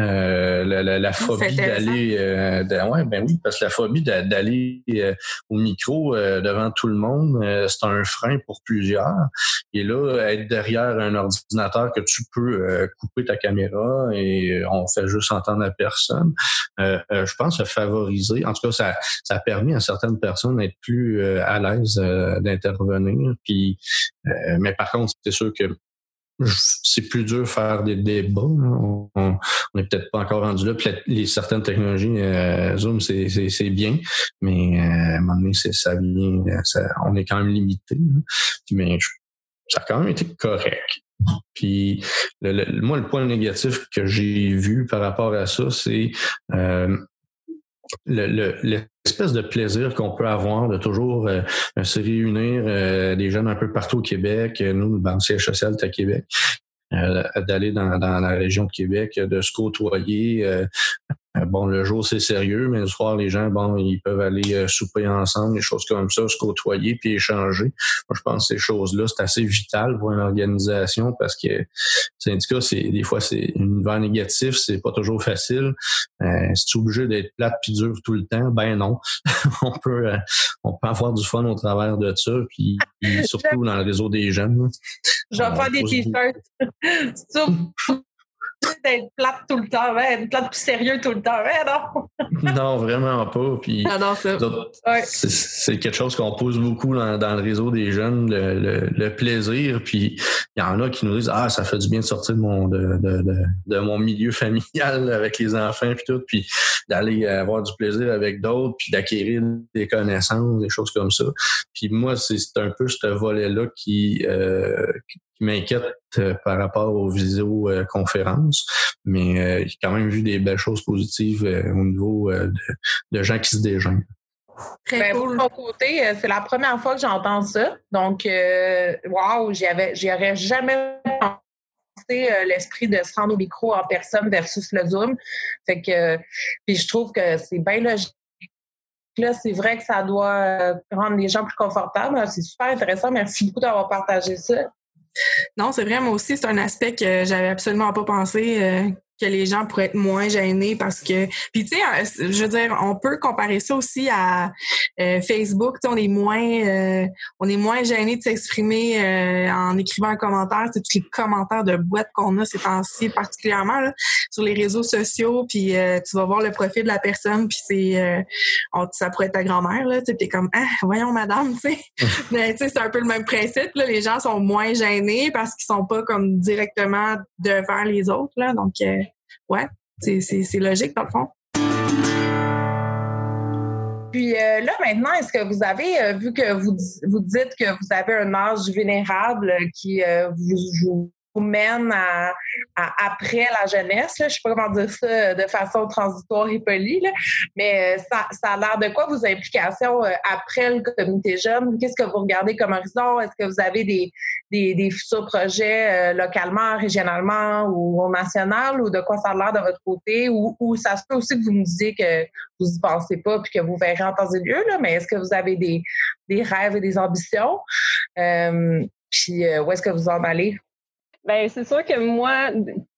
Euh, la, la, la, phobie d'aller euh, ouais ben oui parce que la phobie d'aller euh, au micro euh, devant tout le monde c'est un frein pour plusieurs. Et là être derrière un ordinateur que tu peux couper ta caméra et on fait juste entendre la personne je pense favoriser. En tout cas ça ça a permis à certaines personnes d'être plus à l'aise d'intervenir. Puis mais par contre c'est sûr que c'est plus dur de faire des débats. On n'est peut-être pas encore rendu là. les certaines technologies, euh, Zoom, c'est bien, mais euh, à un moment donné, ça vient, on est quand même limité. Mais ça a quand même été correct. Puis moi, le point négatif que j'ai vu par rapport à ça, c'est euh, l'espèce de plaisir qu'on peut avoir de toujours euh, se réunir euh, des jeunes un peu partout au Québec, nous, le siège social est à Québec, euh, d'aller dans, dans, la région de Québec, de se côtoyer, euh, bon, le jour, c'est sérieux, mais le soir, les gens, bon, ils peuvent aller euh, souper ensemble, des choses comme ça, se côtoyer puis échanger. Moi, je pense que ces choses-là, c'est assez vital pour une organisation parce que syndicat, c'est des fois, c'est un univers négatif, c'est pas toujours facile. Euh, si tu es obligé d'être plate puis dur tout le temps, ben non. on peut euh, on peut avoir du fun au travers de ça, puis, surtout dans le réseau des jeunes. Je vais faire des t-shirts. d'être plate tout le temps, ouais, être plate plus sérieux tout le temps, ouais, non? non, vraiment pas. Puis, J'adore ça. C'est quelque chose qu'on pose beaucoup dans, le réseau des jeunes, le, plaisir. Puis il y en a qui nous disent Ah, ça fait du bien de sortir de mon de, de, de, mon milieu familial avec les enfants puis tout, puis d'aller avoir du plaisir avec d'autres, puis d'acquérir des connaissances, des choses comme ça. Puis moi, c'est un peu ce volet-là qui, euh, m'inquiète euh, par rapport aux visioconférences, mais euh, j'ai quand même vu des belles choses positives euh, au niveau de, gens qui se déjeunent. Très ben, cool. De mon côté, c'est la première fois que j'entends ça. Donc, waouh, j'y aurais jamais pensé l'esprit de se rendre au micro en personne versus le Zoom. Fait que, puis je trouve que c'est bien logique Là, c'est vrai que ça doit rendre les gens plus confortables. C'est super intéressant. Merci beaucoup d'avoir partagé ça. Non, c'est vrai, moi aussi, c'est un aspect que j'avais absolument pas pensé. Euh, que les gens pourraient être moins gênés parce que puis tu sais euh, je veux dire on peut comparer ça aussi à euh, Facebook on est moins euh, on est moins gêné de s'exprimer en écrivant un commentaire. C'est tous les commentaires de boîte qu'on a ces temps-ci particulièrement là, sur les réseaux sociaux puis tu vas voir le profil de la personne puis c'est ça pourrait être ta grand-mère là tu es comme ah voyons madame tu sais. Mais tu sais c'est un peu le même principe là. Les gens sont moins gênés parce qu'ils sont pas comme directement devant les autres là. Donc ouais, c'est logique dans le fond. Puis euh, là, maintenant, est-ce que vous avez, euh, vu que vous, vous dites que vous avez un âge vénérable qui euh, vous, vous mène à, après la jeunesse. Je ne sais pas comment dire ça de façon transitoire et polie, mais euh, ça, ça a l'air de quoi vos implications euh, après le comité jeune? Qu'est-ce que vous regardez comme horizon? Est-ce que vous avez des, des, des futurs projets euh, localement, régionalement ou au national? Ou de quoi ça a l'air de votre côté? Ou, ou, ça se peut aussi que vous me disiez que vous n'y pensez pas puis que vous verrez en temps et lieu, là, mais est-ce que vous avez des, des rêves et des ambitions? puis où est-ce que vous en allez? Ben c'est sûr que moi,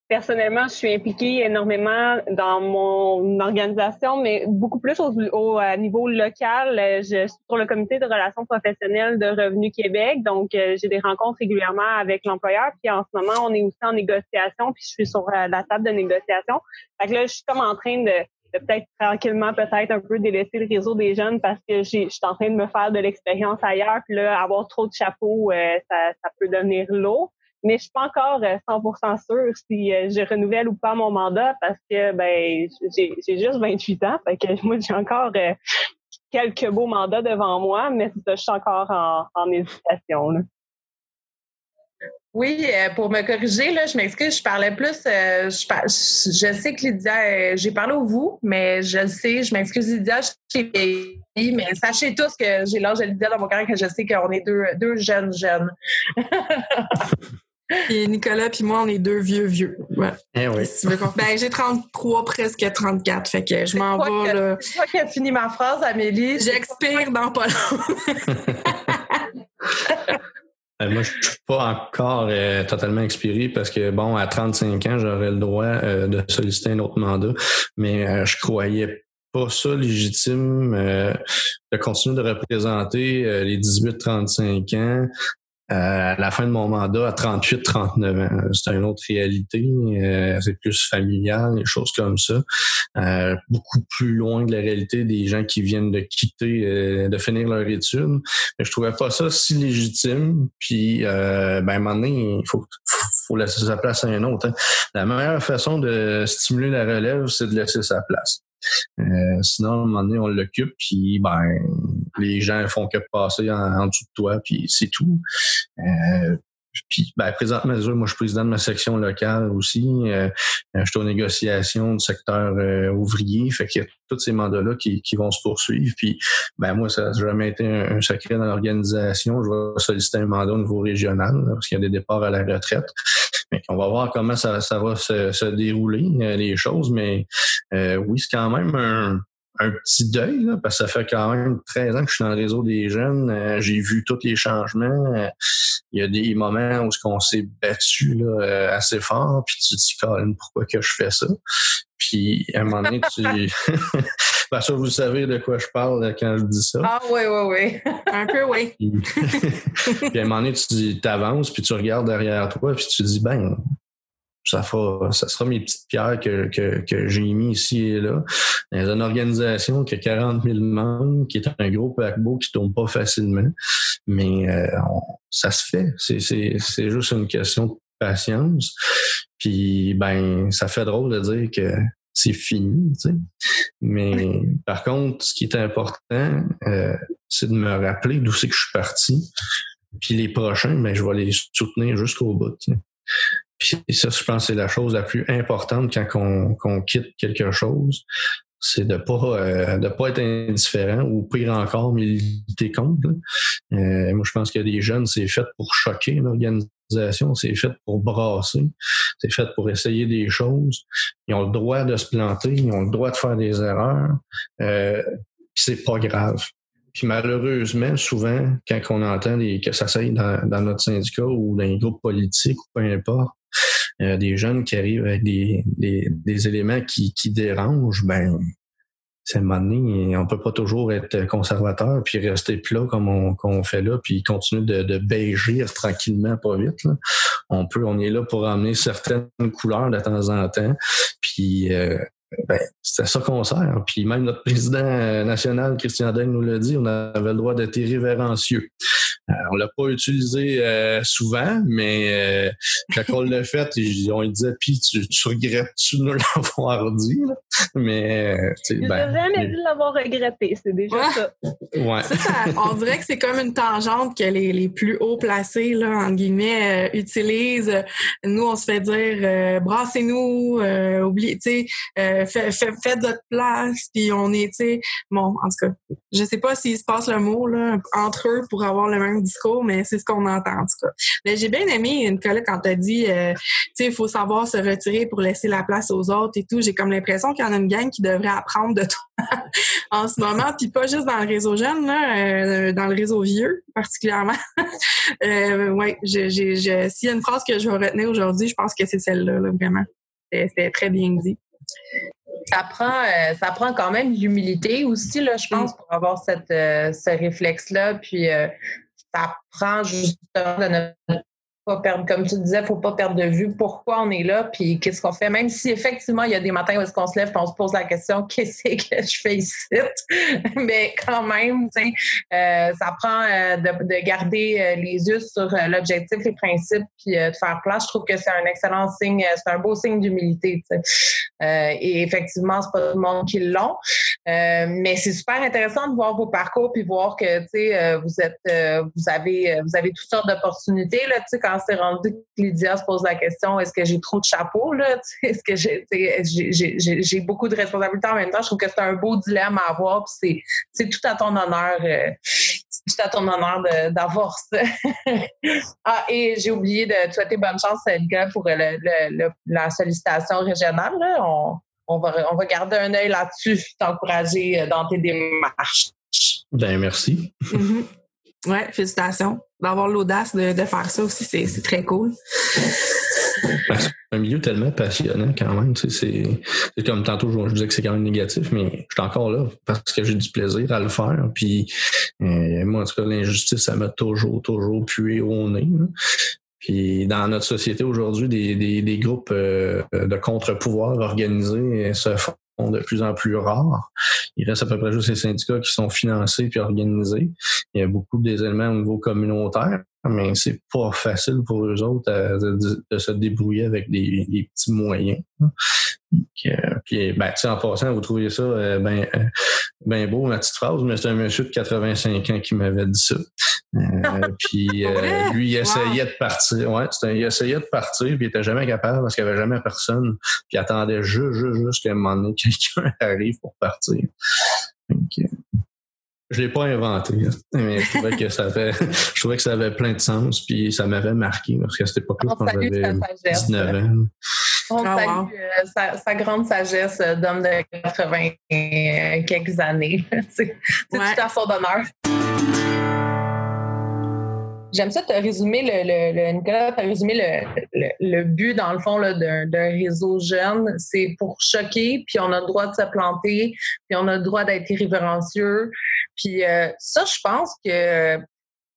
personnellement, je suis impliquée énormément dans mon organisation, mais beaucoup plus au, au niveau local. Je suis sur le comité de relations professionnelles de Revenu Québec, donc euh, j'ai des rencontres régulièrement avec l'employeur. Puis en ce moment, on est aussi en négociation, puis je suis sur euh, la table de négociation. Fait que là, je suis comme en train de peut-être tranquillement, peut-être un peu délaisser le réseau des jeunes parce que je suis en train de me faire de l'expérience ailleurs. Puis là, avoir trop de chapeaux, euh, ça, ça peut devenir lourd mais je suis pas encore 100% euh, sûre si euh, je renouvelle ou pas mon mandat parce que ben j'ai juste 28 ans, fait que moi j'ai encore euh, quelques beaux mandats devant moi, mais ça, je suis encore en, hésitation. Oui, pour me corriger, là, je m'excuse, je parlais plus. je, sais que Lydia, j'ai parlé au vous, mais je sais, je m'excuse Lydia, je suis mais sachez tous que j'ai l'âge de Lydia dans mon cœur que je sais qu'on est deux, deux jeunes jeunes. Et Nicolas puis moi, on est deux vieux vieux. Ouais. Eh oui. ben, j'ai 33, presque 34. Fait que je m'en vais. là. C'est toi qui as fini ma phrase, Amélie. J'expire dans pas euh, moi, je suis pas encore euh, totalement expiré parce que, bon, à 35 ans, j'aurais le droit euh, de solliciter un autre mandat, mais je croyais pas ça légitime de continuer de représenter les 18-35 ans euh, à la fin de mon mandat, à 38-39 ans, c'est une autre réalité. Euh, c'est plus familial, des choses comme ça. Euh, beaucoup plus loin de la réalité des gens qui viennent de quitter, de finir leur étude. Mais je trouvais pas ça si légitime. Puis, ben, à un moment donné, il faut, faut laisser sa place à un autre. Hein. La meilleure façon de stimuler la relève, c'est de laisser sa place. Euh, sinon, à un moment donné, on l'occupe, puis ben, les gens font que passer en, dessous de toi, puis c'est tout. Euh, puis, ben, présentement, moi, je suis président de ma section locale aussi. Euh, je suis aux négociations du secteur ouvrier. Fait qu'il y a tous ces mandats-là qui, vont se poursuivre. Puis, ben, moi, ça n'a jamais été un, secret dans l'organisation. Je vais solliciter un mandat au niveau régional, parce qu'il y a des départs à la retraite. On va voir comment ça, ça va se, se dérouler, euh, les choses, mais euh, oui, c'est quand même un, un petit deuil, là, parce que ça fait quand même 13 ans que je suis dans le réseau des jeunes. Euh, j'ai vu tous les changements. il y a des moments où on s'est battu là, assez fort, puis tu te dis, Colin, pourquoi que je fais ça? Puis à un moment donné, tu. Parce que vous savez de quoi je parle quand je dis ça. Ah oui, oui, oui. un peu, oui. puis, à un moment donné, tu avances, puis tu regardes derrière toi, puis tu te dis, ben, ça fera, ça sera mes petites pierres que, que, que j'ai mis ici et là. Dans une organisation qui a 40 000 membres, qui est un gros paquebot qui tourne pas facilement, mais euh, ça se fait. C'est, c'est, c'est juste une question de patience. Puis ben, ça fait drôle de dire que c'est fini, tu sais. Mais par contre, ce qui est important, euh, c'est de me rappeler d'où c'est que je suis parti. Puis les prochains, ben, je vais les soutenir jusqu'au bout. Puis ça, je pense, c'est la chose la plus importante quand on, quitte quelque chose, c'est de pas euh, de pas être indifférent ou pire encore militer contre. Euh, moi, je pense que des jeunes, c'est fait pour choquer l'organisation, c'est fait pour brasser, c'est fait pour essayer des choses. Ils ont le droit de se planter, ils ont le droit de faire des erreurs. Euh, c'est pas grave. Puis malheureusement, souvent, quand on entend des, que ça s'aille dans, dans, notre syndicat ou dans les groupes politiques ou peu importe, euh, des jeunes qui arrivent avec des, des, des éléments qui, qui dérangent, ben c'est donné, on peut pas toujours être conservateur puis rester plat comme on, fait là, puis continuer de, de tranquillement, pas vite. Là. On peut, on est là pour amener certaines couleurs de temps en temps, puis euh, ben, c'était ça qu'on sert. Puis même notre président national, Christian Daigle, nous l'a dit, on avait le droit d'être irrévérencieux. Euh, on l'a pas utilisé euh, souvent, mais euh, quand on l'a fait, on lui disait puis tu, tu regrettes-tu de nous l'avoir dit? Là? Mais tu sais, ben, jamais dû l'avoir regretté, c'est déjà ça. Ouais. Ça, On dirait que c'est comme une tangente que les, les plus hauts placés, là, en guillemets, utilisent. Nous, on se fait dire brassez-nous, oubliez, tu sais, faites votre place, puis on est, tu sais, bon, en tout cas, je sais pas s'il se passe le mot là entre eux pour avoir le même discours, mais c'est ce qu'on entend en tout cas. Mais j'ai bien aimé, Nicolas, quand tu as dit, euh, tu sais, il faut savoir se retirer pour laisser la place aux autres et tout. J'ai comme l'impression qu'il y en a une gang qui devrait apprendre de toi en ce moment, puis pas juste dans le réseau jeune, là, euh, dans le réseau vieux particulièrement. euh, ouais, j'ai, s'il y a une phrase que je vais retenir aujourd'hui, je pense que c'est celle-là, vraiment. C'était très bien dit ça prend, euh, ça prend quand même l'humilité aussi, là, je pense, pour avoir cette, ce réflexe-là. Puis ça prend justement de ne pas perdre, comme tu disais, il ne faut pas perdre de vue pourquoi on est là, puis qu'est-ce qu'on fait. Même si effectivement, il y a des matins où est-ce qu'on se lève et on se pose la question qu'est-ce que je fais ici? Mais quand même, euh, ça prend euh, de, garder euh, les yeux sur l'objectif, les principes, puis de faire place. Je trouve que c'est un excellent signe, c'est un beau signe d'humilité. et effectivement, c'est pas tout le monde qui l'ont. mais c'est super intéressant de voir vos parcours puis voir que vous êtes vous avez vous avez toutes sortes d'opportunités. Là, c'est rendu que Lydia se pose la question est-ce que j'ai trop de chapeaux là? Est-ce que j'ai beaucoup de responsabilités en même temps? Je trouve que c'est un beau dilemme à avoir. C'est tout à ton honneur. Euh, tout à ton honneur d'avoir ça. ah, et j'ai oublié de te souhaiter bonne chance, Elga, pour la sollicitation régionale. On, va, on va garder un œil là-dessus, t'encourager euh, dans tes démarches. Ben, merci. Mm-hmm. Oui, félicitations. D'avoir l'audace de, faire ça aussi, c'est très cool. Un milieu tellement passionnant quand même. C'est comme tantôt, je, disais que c'est quand même négatif, mais je suis encore là parce que j'ai du plaisir à le faire. Puis euh, moi, en tout cas, l'injustice, ça m'a toujours, toujours pué au nez. Puis dans notre société aujourd'hui, des, groupes euh, de contre-pouvoir organisés se font de plus en plus rares. Il reste à peu près juste les syndicats qui sont financés puis organisés. Il y a beaucoup des éléments au niveau communautaire, mais c'est pas facile pour eux autres euh, de, se débrouiller avec des, petits moyens. Euh, puis, ben, en passant, vous trouvez ça euh, ben, ben beau, ma petite phrase, mais c'est un monsieur de 85 ans qui m'avait dit ça. Euh, puis euh, lui, il essayait de partir. Ouais, il essayait de partir, puis il était jamais capable parce qu'il n'y avait jamais personne. Puis il attendait juste, juste, juste qu'à un moment donné, quelqu'un arrive pour partir. Donc, euh, je l'ai pas inventé, mais je trouvais que ça avait, je trouvais que ça avait plein de sens, puis ça m'avait marqué parce qu'à cette époque-là, quand j'avais 19 ans. On oh, salue sa, sa, grande sagesse d'homme de 80 quelques années. c'est tout à son honneur. J'aime ça, tu as résumé le, Nicolas, tu as résumé le, le, but, dans le fond, d'un réseau jeune. C'est pour choquer, puis on a le droit de se planter, puis on a le droit d'être irrévérencieux. Puis euh, ça, je pense que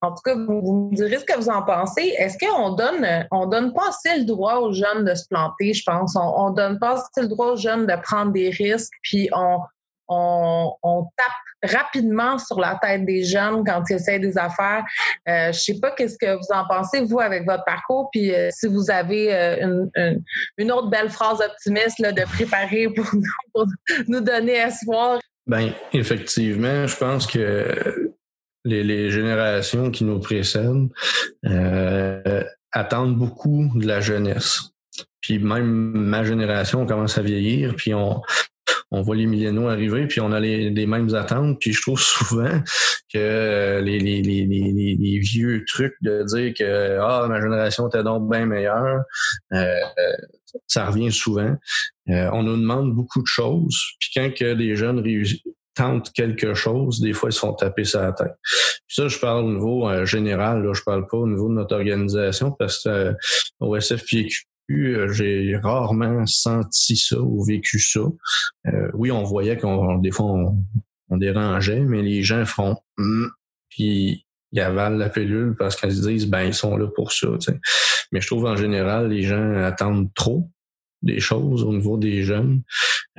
en tout cas, vous, me direz ce que vous en pensez. Est-ce qu'on donne, on donne pas assez le droit aux jeunes de se planter, je pense? On, ne donne pas assez le droit aux jeunes de prendre des risques, puis on, on, tape rapidement sur la tête des jeunes quand ils essayent des affaires. Euh, je sais pas qu'est-ce que vous en pensez, vous, avec votre parcours, puis euh, si vous avez euh, une, autre belle phrase optimiste là, de préparer pour nous, donner espoir. Ben, effectivement, je pense que les, générations qui nous précèdent euh, attendent beaucoup de la jeunesse. Puis même ma génération commence à vieillir, puis on, on voit les milléniaux arriver, puis on a les, mêmes attentes. Puis je trouve souvent que les, les, les, les, vieux trucs de dire que ah ma génération était donc bien meilleure, euh, ça revient souvent. Euh, on nous demande beaucoup de choses. Puis quand que des jeunes réussissent tentent quelque chose, des fois, ils se font taper sur la tête. ça, je parle au niveau euh, général, là, je parle pas au niveau de notre organisation, parce que euh, au euh, j'ai rarement senti ça ou vécu ça. oui, on voyait qu'on des fois on, dérangeait, mais les gens font hum, puis ils avalent la pilule parce qu'ils se disent ben ils sont là pour ça. Mais je trouve en général les gens attendent trop des choses au niveau des jeunes.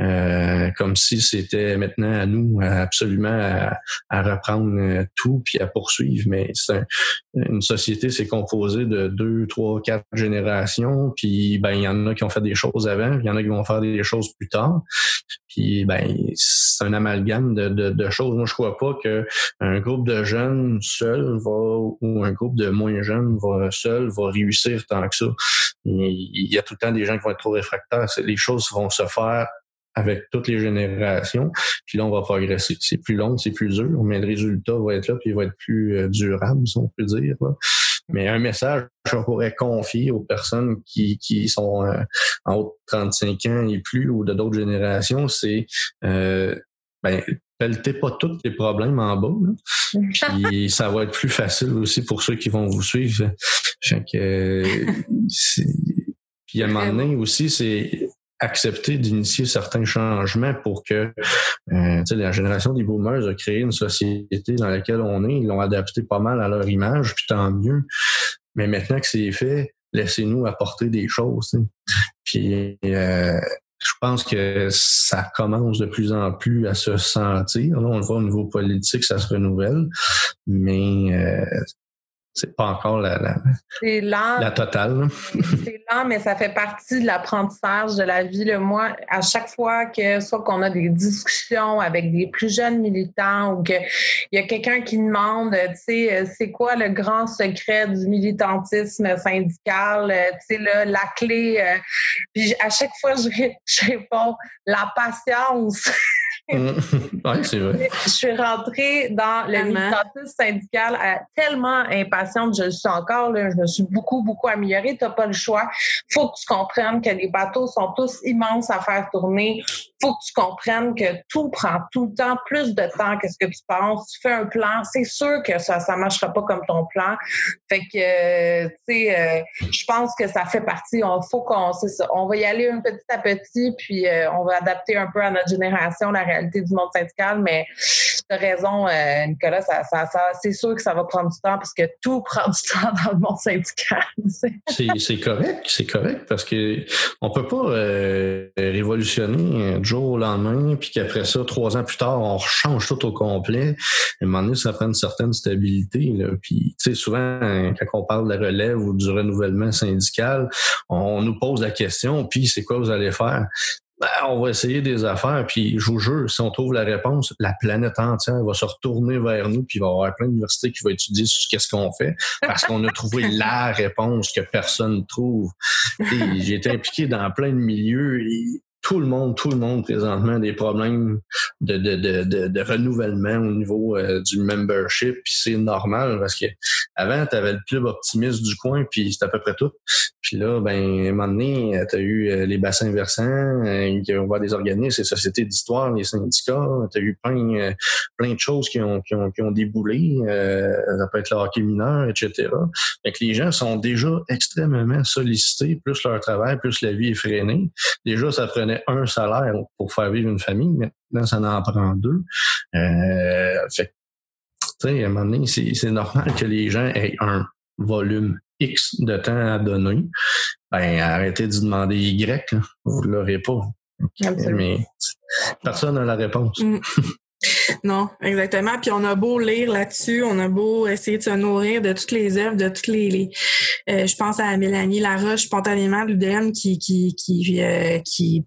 Euh, comme si c'était maintenant à nous absolument à, reprendre euh, tout puis à poursuivre. Mais c'est une société, c'est composé de deux, trois, quatre générations. Puis ben il y en a qui ont fait des choses avant, il y en a qui vont faire des choses plus tard. Puis ben c'est un amalgame de, de, choses. Moi, je crois pas que un groupe de jeunes seul va ou un groupe de moins jeunes va seul va réussir tant que ça. Il y a tout le temps des gens qui vont être trop réfractaires. Les choses vont se faire avec toutes les générations. Puis là, on va progresser. C'est plus long, c'est plus dur, mais le résultat va être là, puis il va être plus euh, durable, si on peut dire. Mais un message qu'on pourrait confier aux personnes qui, qui sont euh, en haut de 35 ans et plus ou de d'autres générations, c'est euh, ben, pelletez pas tous les problèmes en bas. Puis ça va être plus facile aussi pour ceux qui vont vous suivre. que, puis à un moment donné aussi, c'est accepter d'initier certains changements pour que euh, la génération des boomers a créé une société dans laquelle on est. Ils l'ont adapté pas mal à leur image, puis tant mieux. Mais maintenant que c'est fait, laissez-nous apporter des choses. Puis euh, je pense que ça commence de plus en plus à se sentir. Là, on le voit au niveau politique, ça se renouvelle. Mais euh, c'est pas encore la, la, la totale. c'est lent, mais ça fait partie de l'apprentissage de la vie. Le Moi, à chaque fois que soit qu'on a des discussions avec des plus jeunes militants ou qu'il y a quelqu'un qui demande, tu sais, euh, c'est quoi le grand secret du militantisme syndical, euh, tu sais, là, la clé. Euh, puis à chaque fois, je, je réponds la patience. oui, c'est vrai. Je suis rentrée dans le militantisme syndical tellement impatiente, je le suis encore, là, je me suis beaucoup, beaucoup améliorée. Tu n'as pas le choix. faut que tu comprennes que les bateaux sont tous immenses à faire tourner faut que tu comprennes que tout prend tout le temps plus de temps que ce que tu penses. Tu fais un plan, c'est sûr que ça ça marchera pas comme ton plan. Fait que euh, tu sais euh, je pense que ça fait partie on faut qu'on on va y aller un petit à petit puis euh, on va adapter un peu à notre génération la réalité du monde syndical mais as raison Nicolas ça, ça c'est sûr que ça va prendre du temps parce que tout prend du temps dans le monde syndical. c'est correct, c'est correct parce que on peut pas révolutionner jour au lendemain, puis qu'après ça, trois ans plus tard, on change tout au complet. À un ça prend une certaine stabilité. Là. Puis, souvent, quand on parle de la relève ou du renouvellement syndical, on nous pose la question, puis c'est quoi vous allez faire? Ben, on va essayer des affaires, puis je vous jure, si on trouve la réponse, la planète entière va se retourner vers nous, puis il va y avoir plein d'universités qui vont étudier qu'est-ce qu'on fait, parce qu'on a trouvé la réponse que personne ne trouve. J'ai été impliqué dans plein de milieux. Et tout le monde, tout le monde présentement des problèmes de, de, de, de, renouvellement au niveau euh, du membership. Puis c'est normal parce que avant, tu avais le club optimiste du coin, puis c'était à peu près tout. Puis là, ben, à un moment donné, tu as eu euh, les bassins versants, euh, qui vont des organismes, les sociétés d'histoire, les syndicats, tu as eu plein, plein de choses qui ont, qui ont, qui ont déboulé. ça peut être le hockey mineur, etc. Fait que les gens sont déjà extrêmement sollicités, plus leur travail, plus la vie est freinée. Déjà, ça prenait un salaire pour faire vivre une famille. Maintenant, ça en prend deux. Euh, fait sais, à un moment donné, c'est normal que les gens aient un volume X de temps à donner. Ben, arrêtez de demander Y, vous ne l'aurez pas. Mais personne n'a la réponse. Mm. Non, exactement. Puis on a beau lire là-dessus, on a beau essayer de se nourrir de toutes les œuvres, de toutes les. Euh, je pense à Mélanie Laroche, spontanément, l'UDM, qui, qui, qui, euh, qui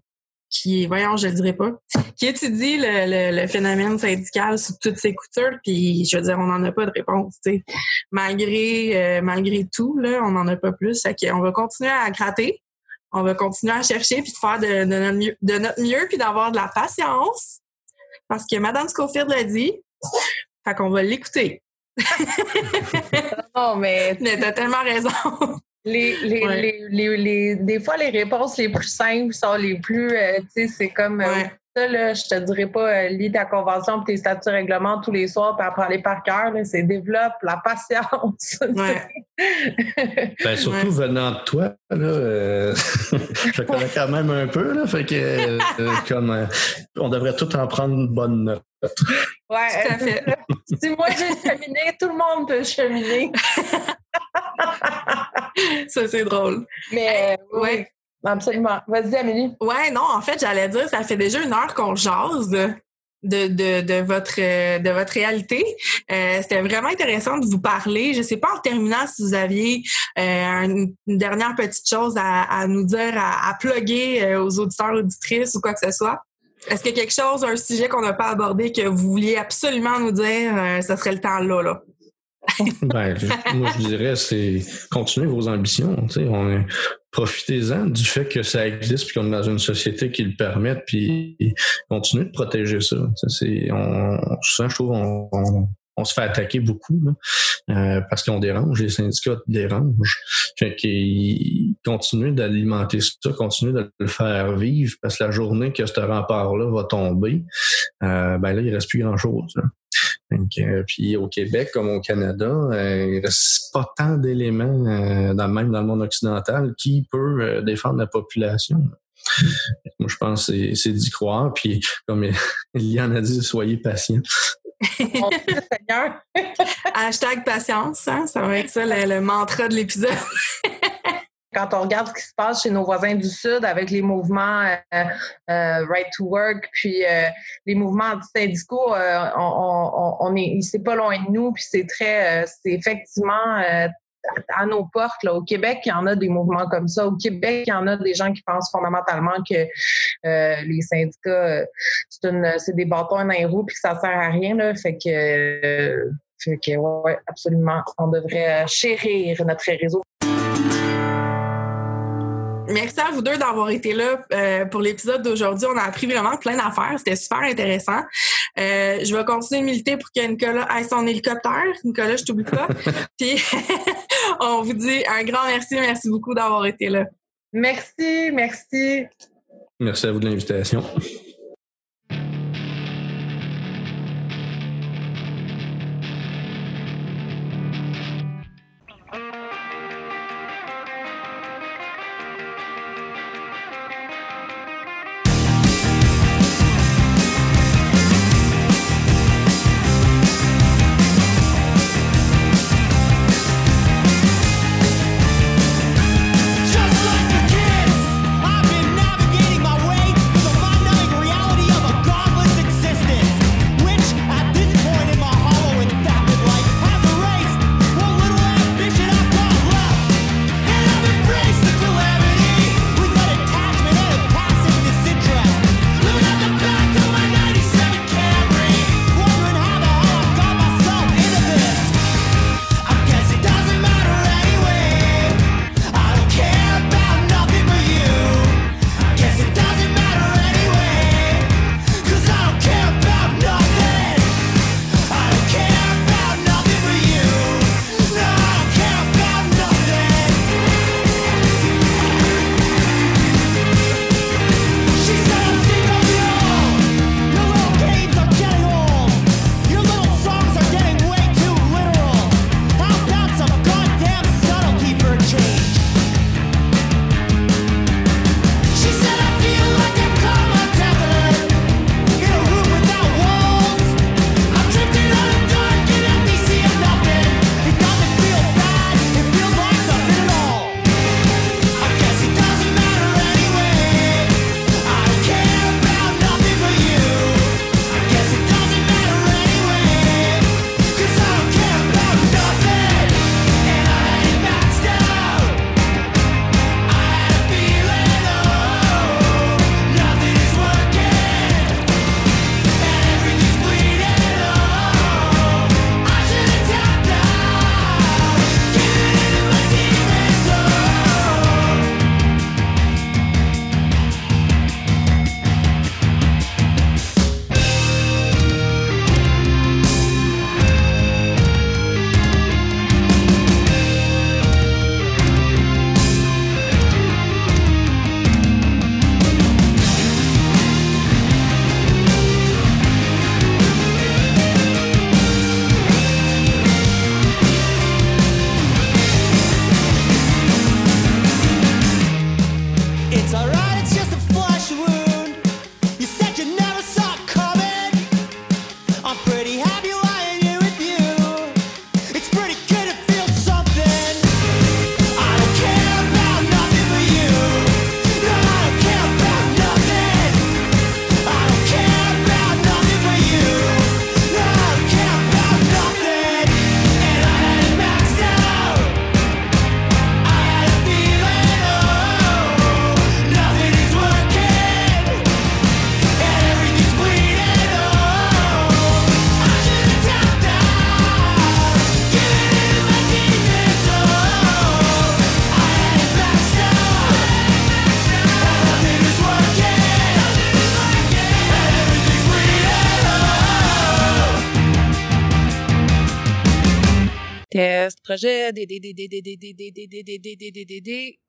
qui, voyons, je le dirais pas, qui étudie le, le, phénomène syndical sous toutes ses coutures, puis je veux dire, on n'en a pas de réponse, tu sais. Malgré, euh, malgré tout, là, on n'en a pas plus. on va continuer à gratter, on va continuer à chercher, puis de faire de, de, notre, mieux, de notre mieux, puis d'avoir de la patience, parce que Madame Scofield l'a dit, fait qu'on va l'écouter. non, mais... Mais t'as tellement raison. Les, les, les, les, des fois, les réponses les plus simples sont les plus, euh, tu sais, c'est comme euh, ça, là, je te dirais pas, euh, lis ta convention tes statuts règlements tous les soirs puis apprends-les par cœur, c'est développe la patience. ben, surtout venant de toi, là, je connais quand même un peu, là, fait que comme, on devrait tout en prendre une bonne note. Ouais, tout à fait. si moi j'ai cheminé, tout le monde peut cheminer. Ça, c'est drôle. Mais, euh, oui. Absolument. Vas-y, Amélie. Ouais, non, en fait, j'allais dire, ça fait déjà une heure qu'on jase de, de, de, votre, de votre réalité. Euh, c'était vraiment intéressant de vous parler. Je ne sais pas en terminant si vous aviez euh, une, dernière petite chose à, nous dire, à, à plugger aux auditeurs, auditrices ou quoi que ce soit. Est-ce qu'il y a quelque chose, un sujet qu'on n'a pas abordé que vous vouliez absolument nous dire, ce serait le temps là, là? ben, moi, je dirais, c'est continuer vos ambitions. On profitez-en du fait que ça existe puis qu'on est dans une société qui le permette puis continuez de protéger ça. C'est, on, je trouve, on, on, se fait attaquer beaucoup euh, parce qu'on dérange, les syndicats dérangent. Fait qu'ils continuent d'alimenter ça, continuer de le faire vivre parce que la journée que ce rempart-là va tomber, euh, ben là, il reste plus grand-chose. Euh, puis au Québec comme au Canada, euh, il ne reste pas tant d'éléments, euh, dans, même dans le monde occidental, qui peut défendre la population. Moi, je pense que c'est d'y croire. Puis, comme il y en a dit, soyez patient. Hashtag patience, hein? ça va être ça le mantra de l'épisode. quand on regarde ce qui se passe chez nos voisins du Sud avec les mouvements euh, euh, Right to Work, puis euh, les mouvements syndicaux, on, on, est, c'est pas loin de nous, puis c'est très, c'est effectivement à nos portes. Là. Au Québec, il y en a des mouvements comme ça. Au Québec, il y en a des gens qui pensent fondamentalement que les syndicats, c'est, une, c'est des bâtons dans les roues puis que ça sert à rien. Là. Fait que, fait que ouais, absolument, on devrait chérir notre réseau. Merci à vous deux d'avoir été là euh, pour l'épisode d'aujourd'hui. On a appris vraiment plein d'affaires. C'était super intéressant. Euh, je vais continuer de militer pour que Nicolas aille son hélicoptère. Nicolas, je t'oublie pas. Puis on vous dit un grand merci. Merci beaucoup d'avoir été là. Merci, merci. Merci à vous de l'invitation. Projet, des, des, des, des, des, des, des, des, des, des, des, des, des, des,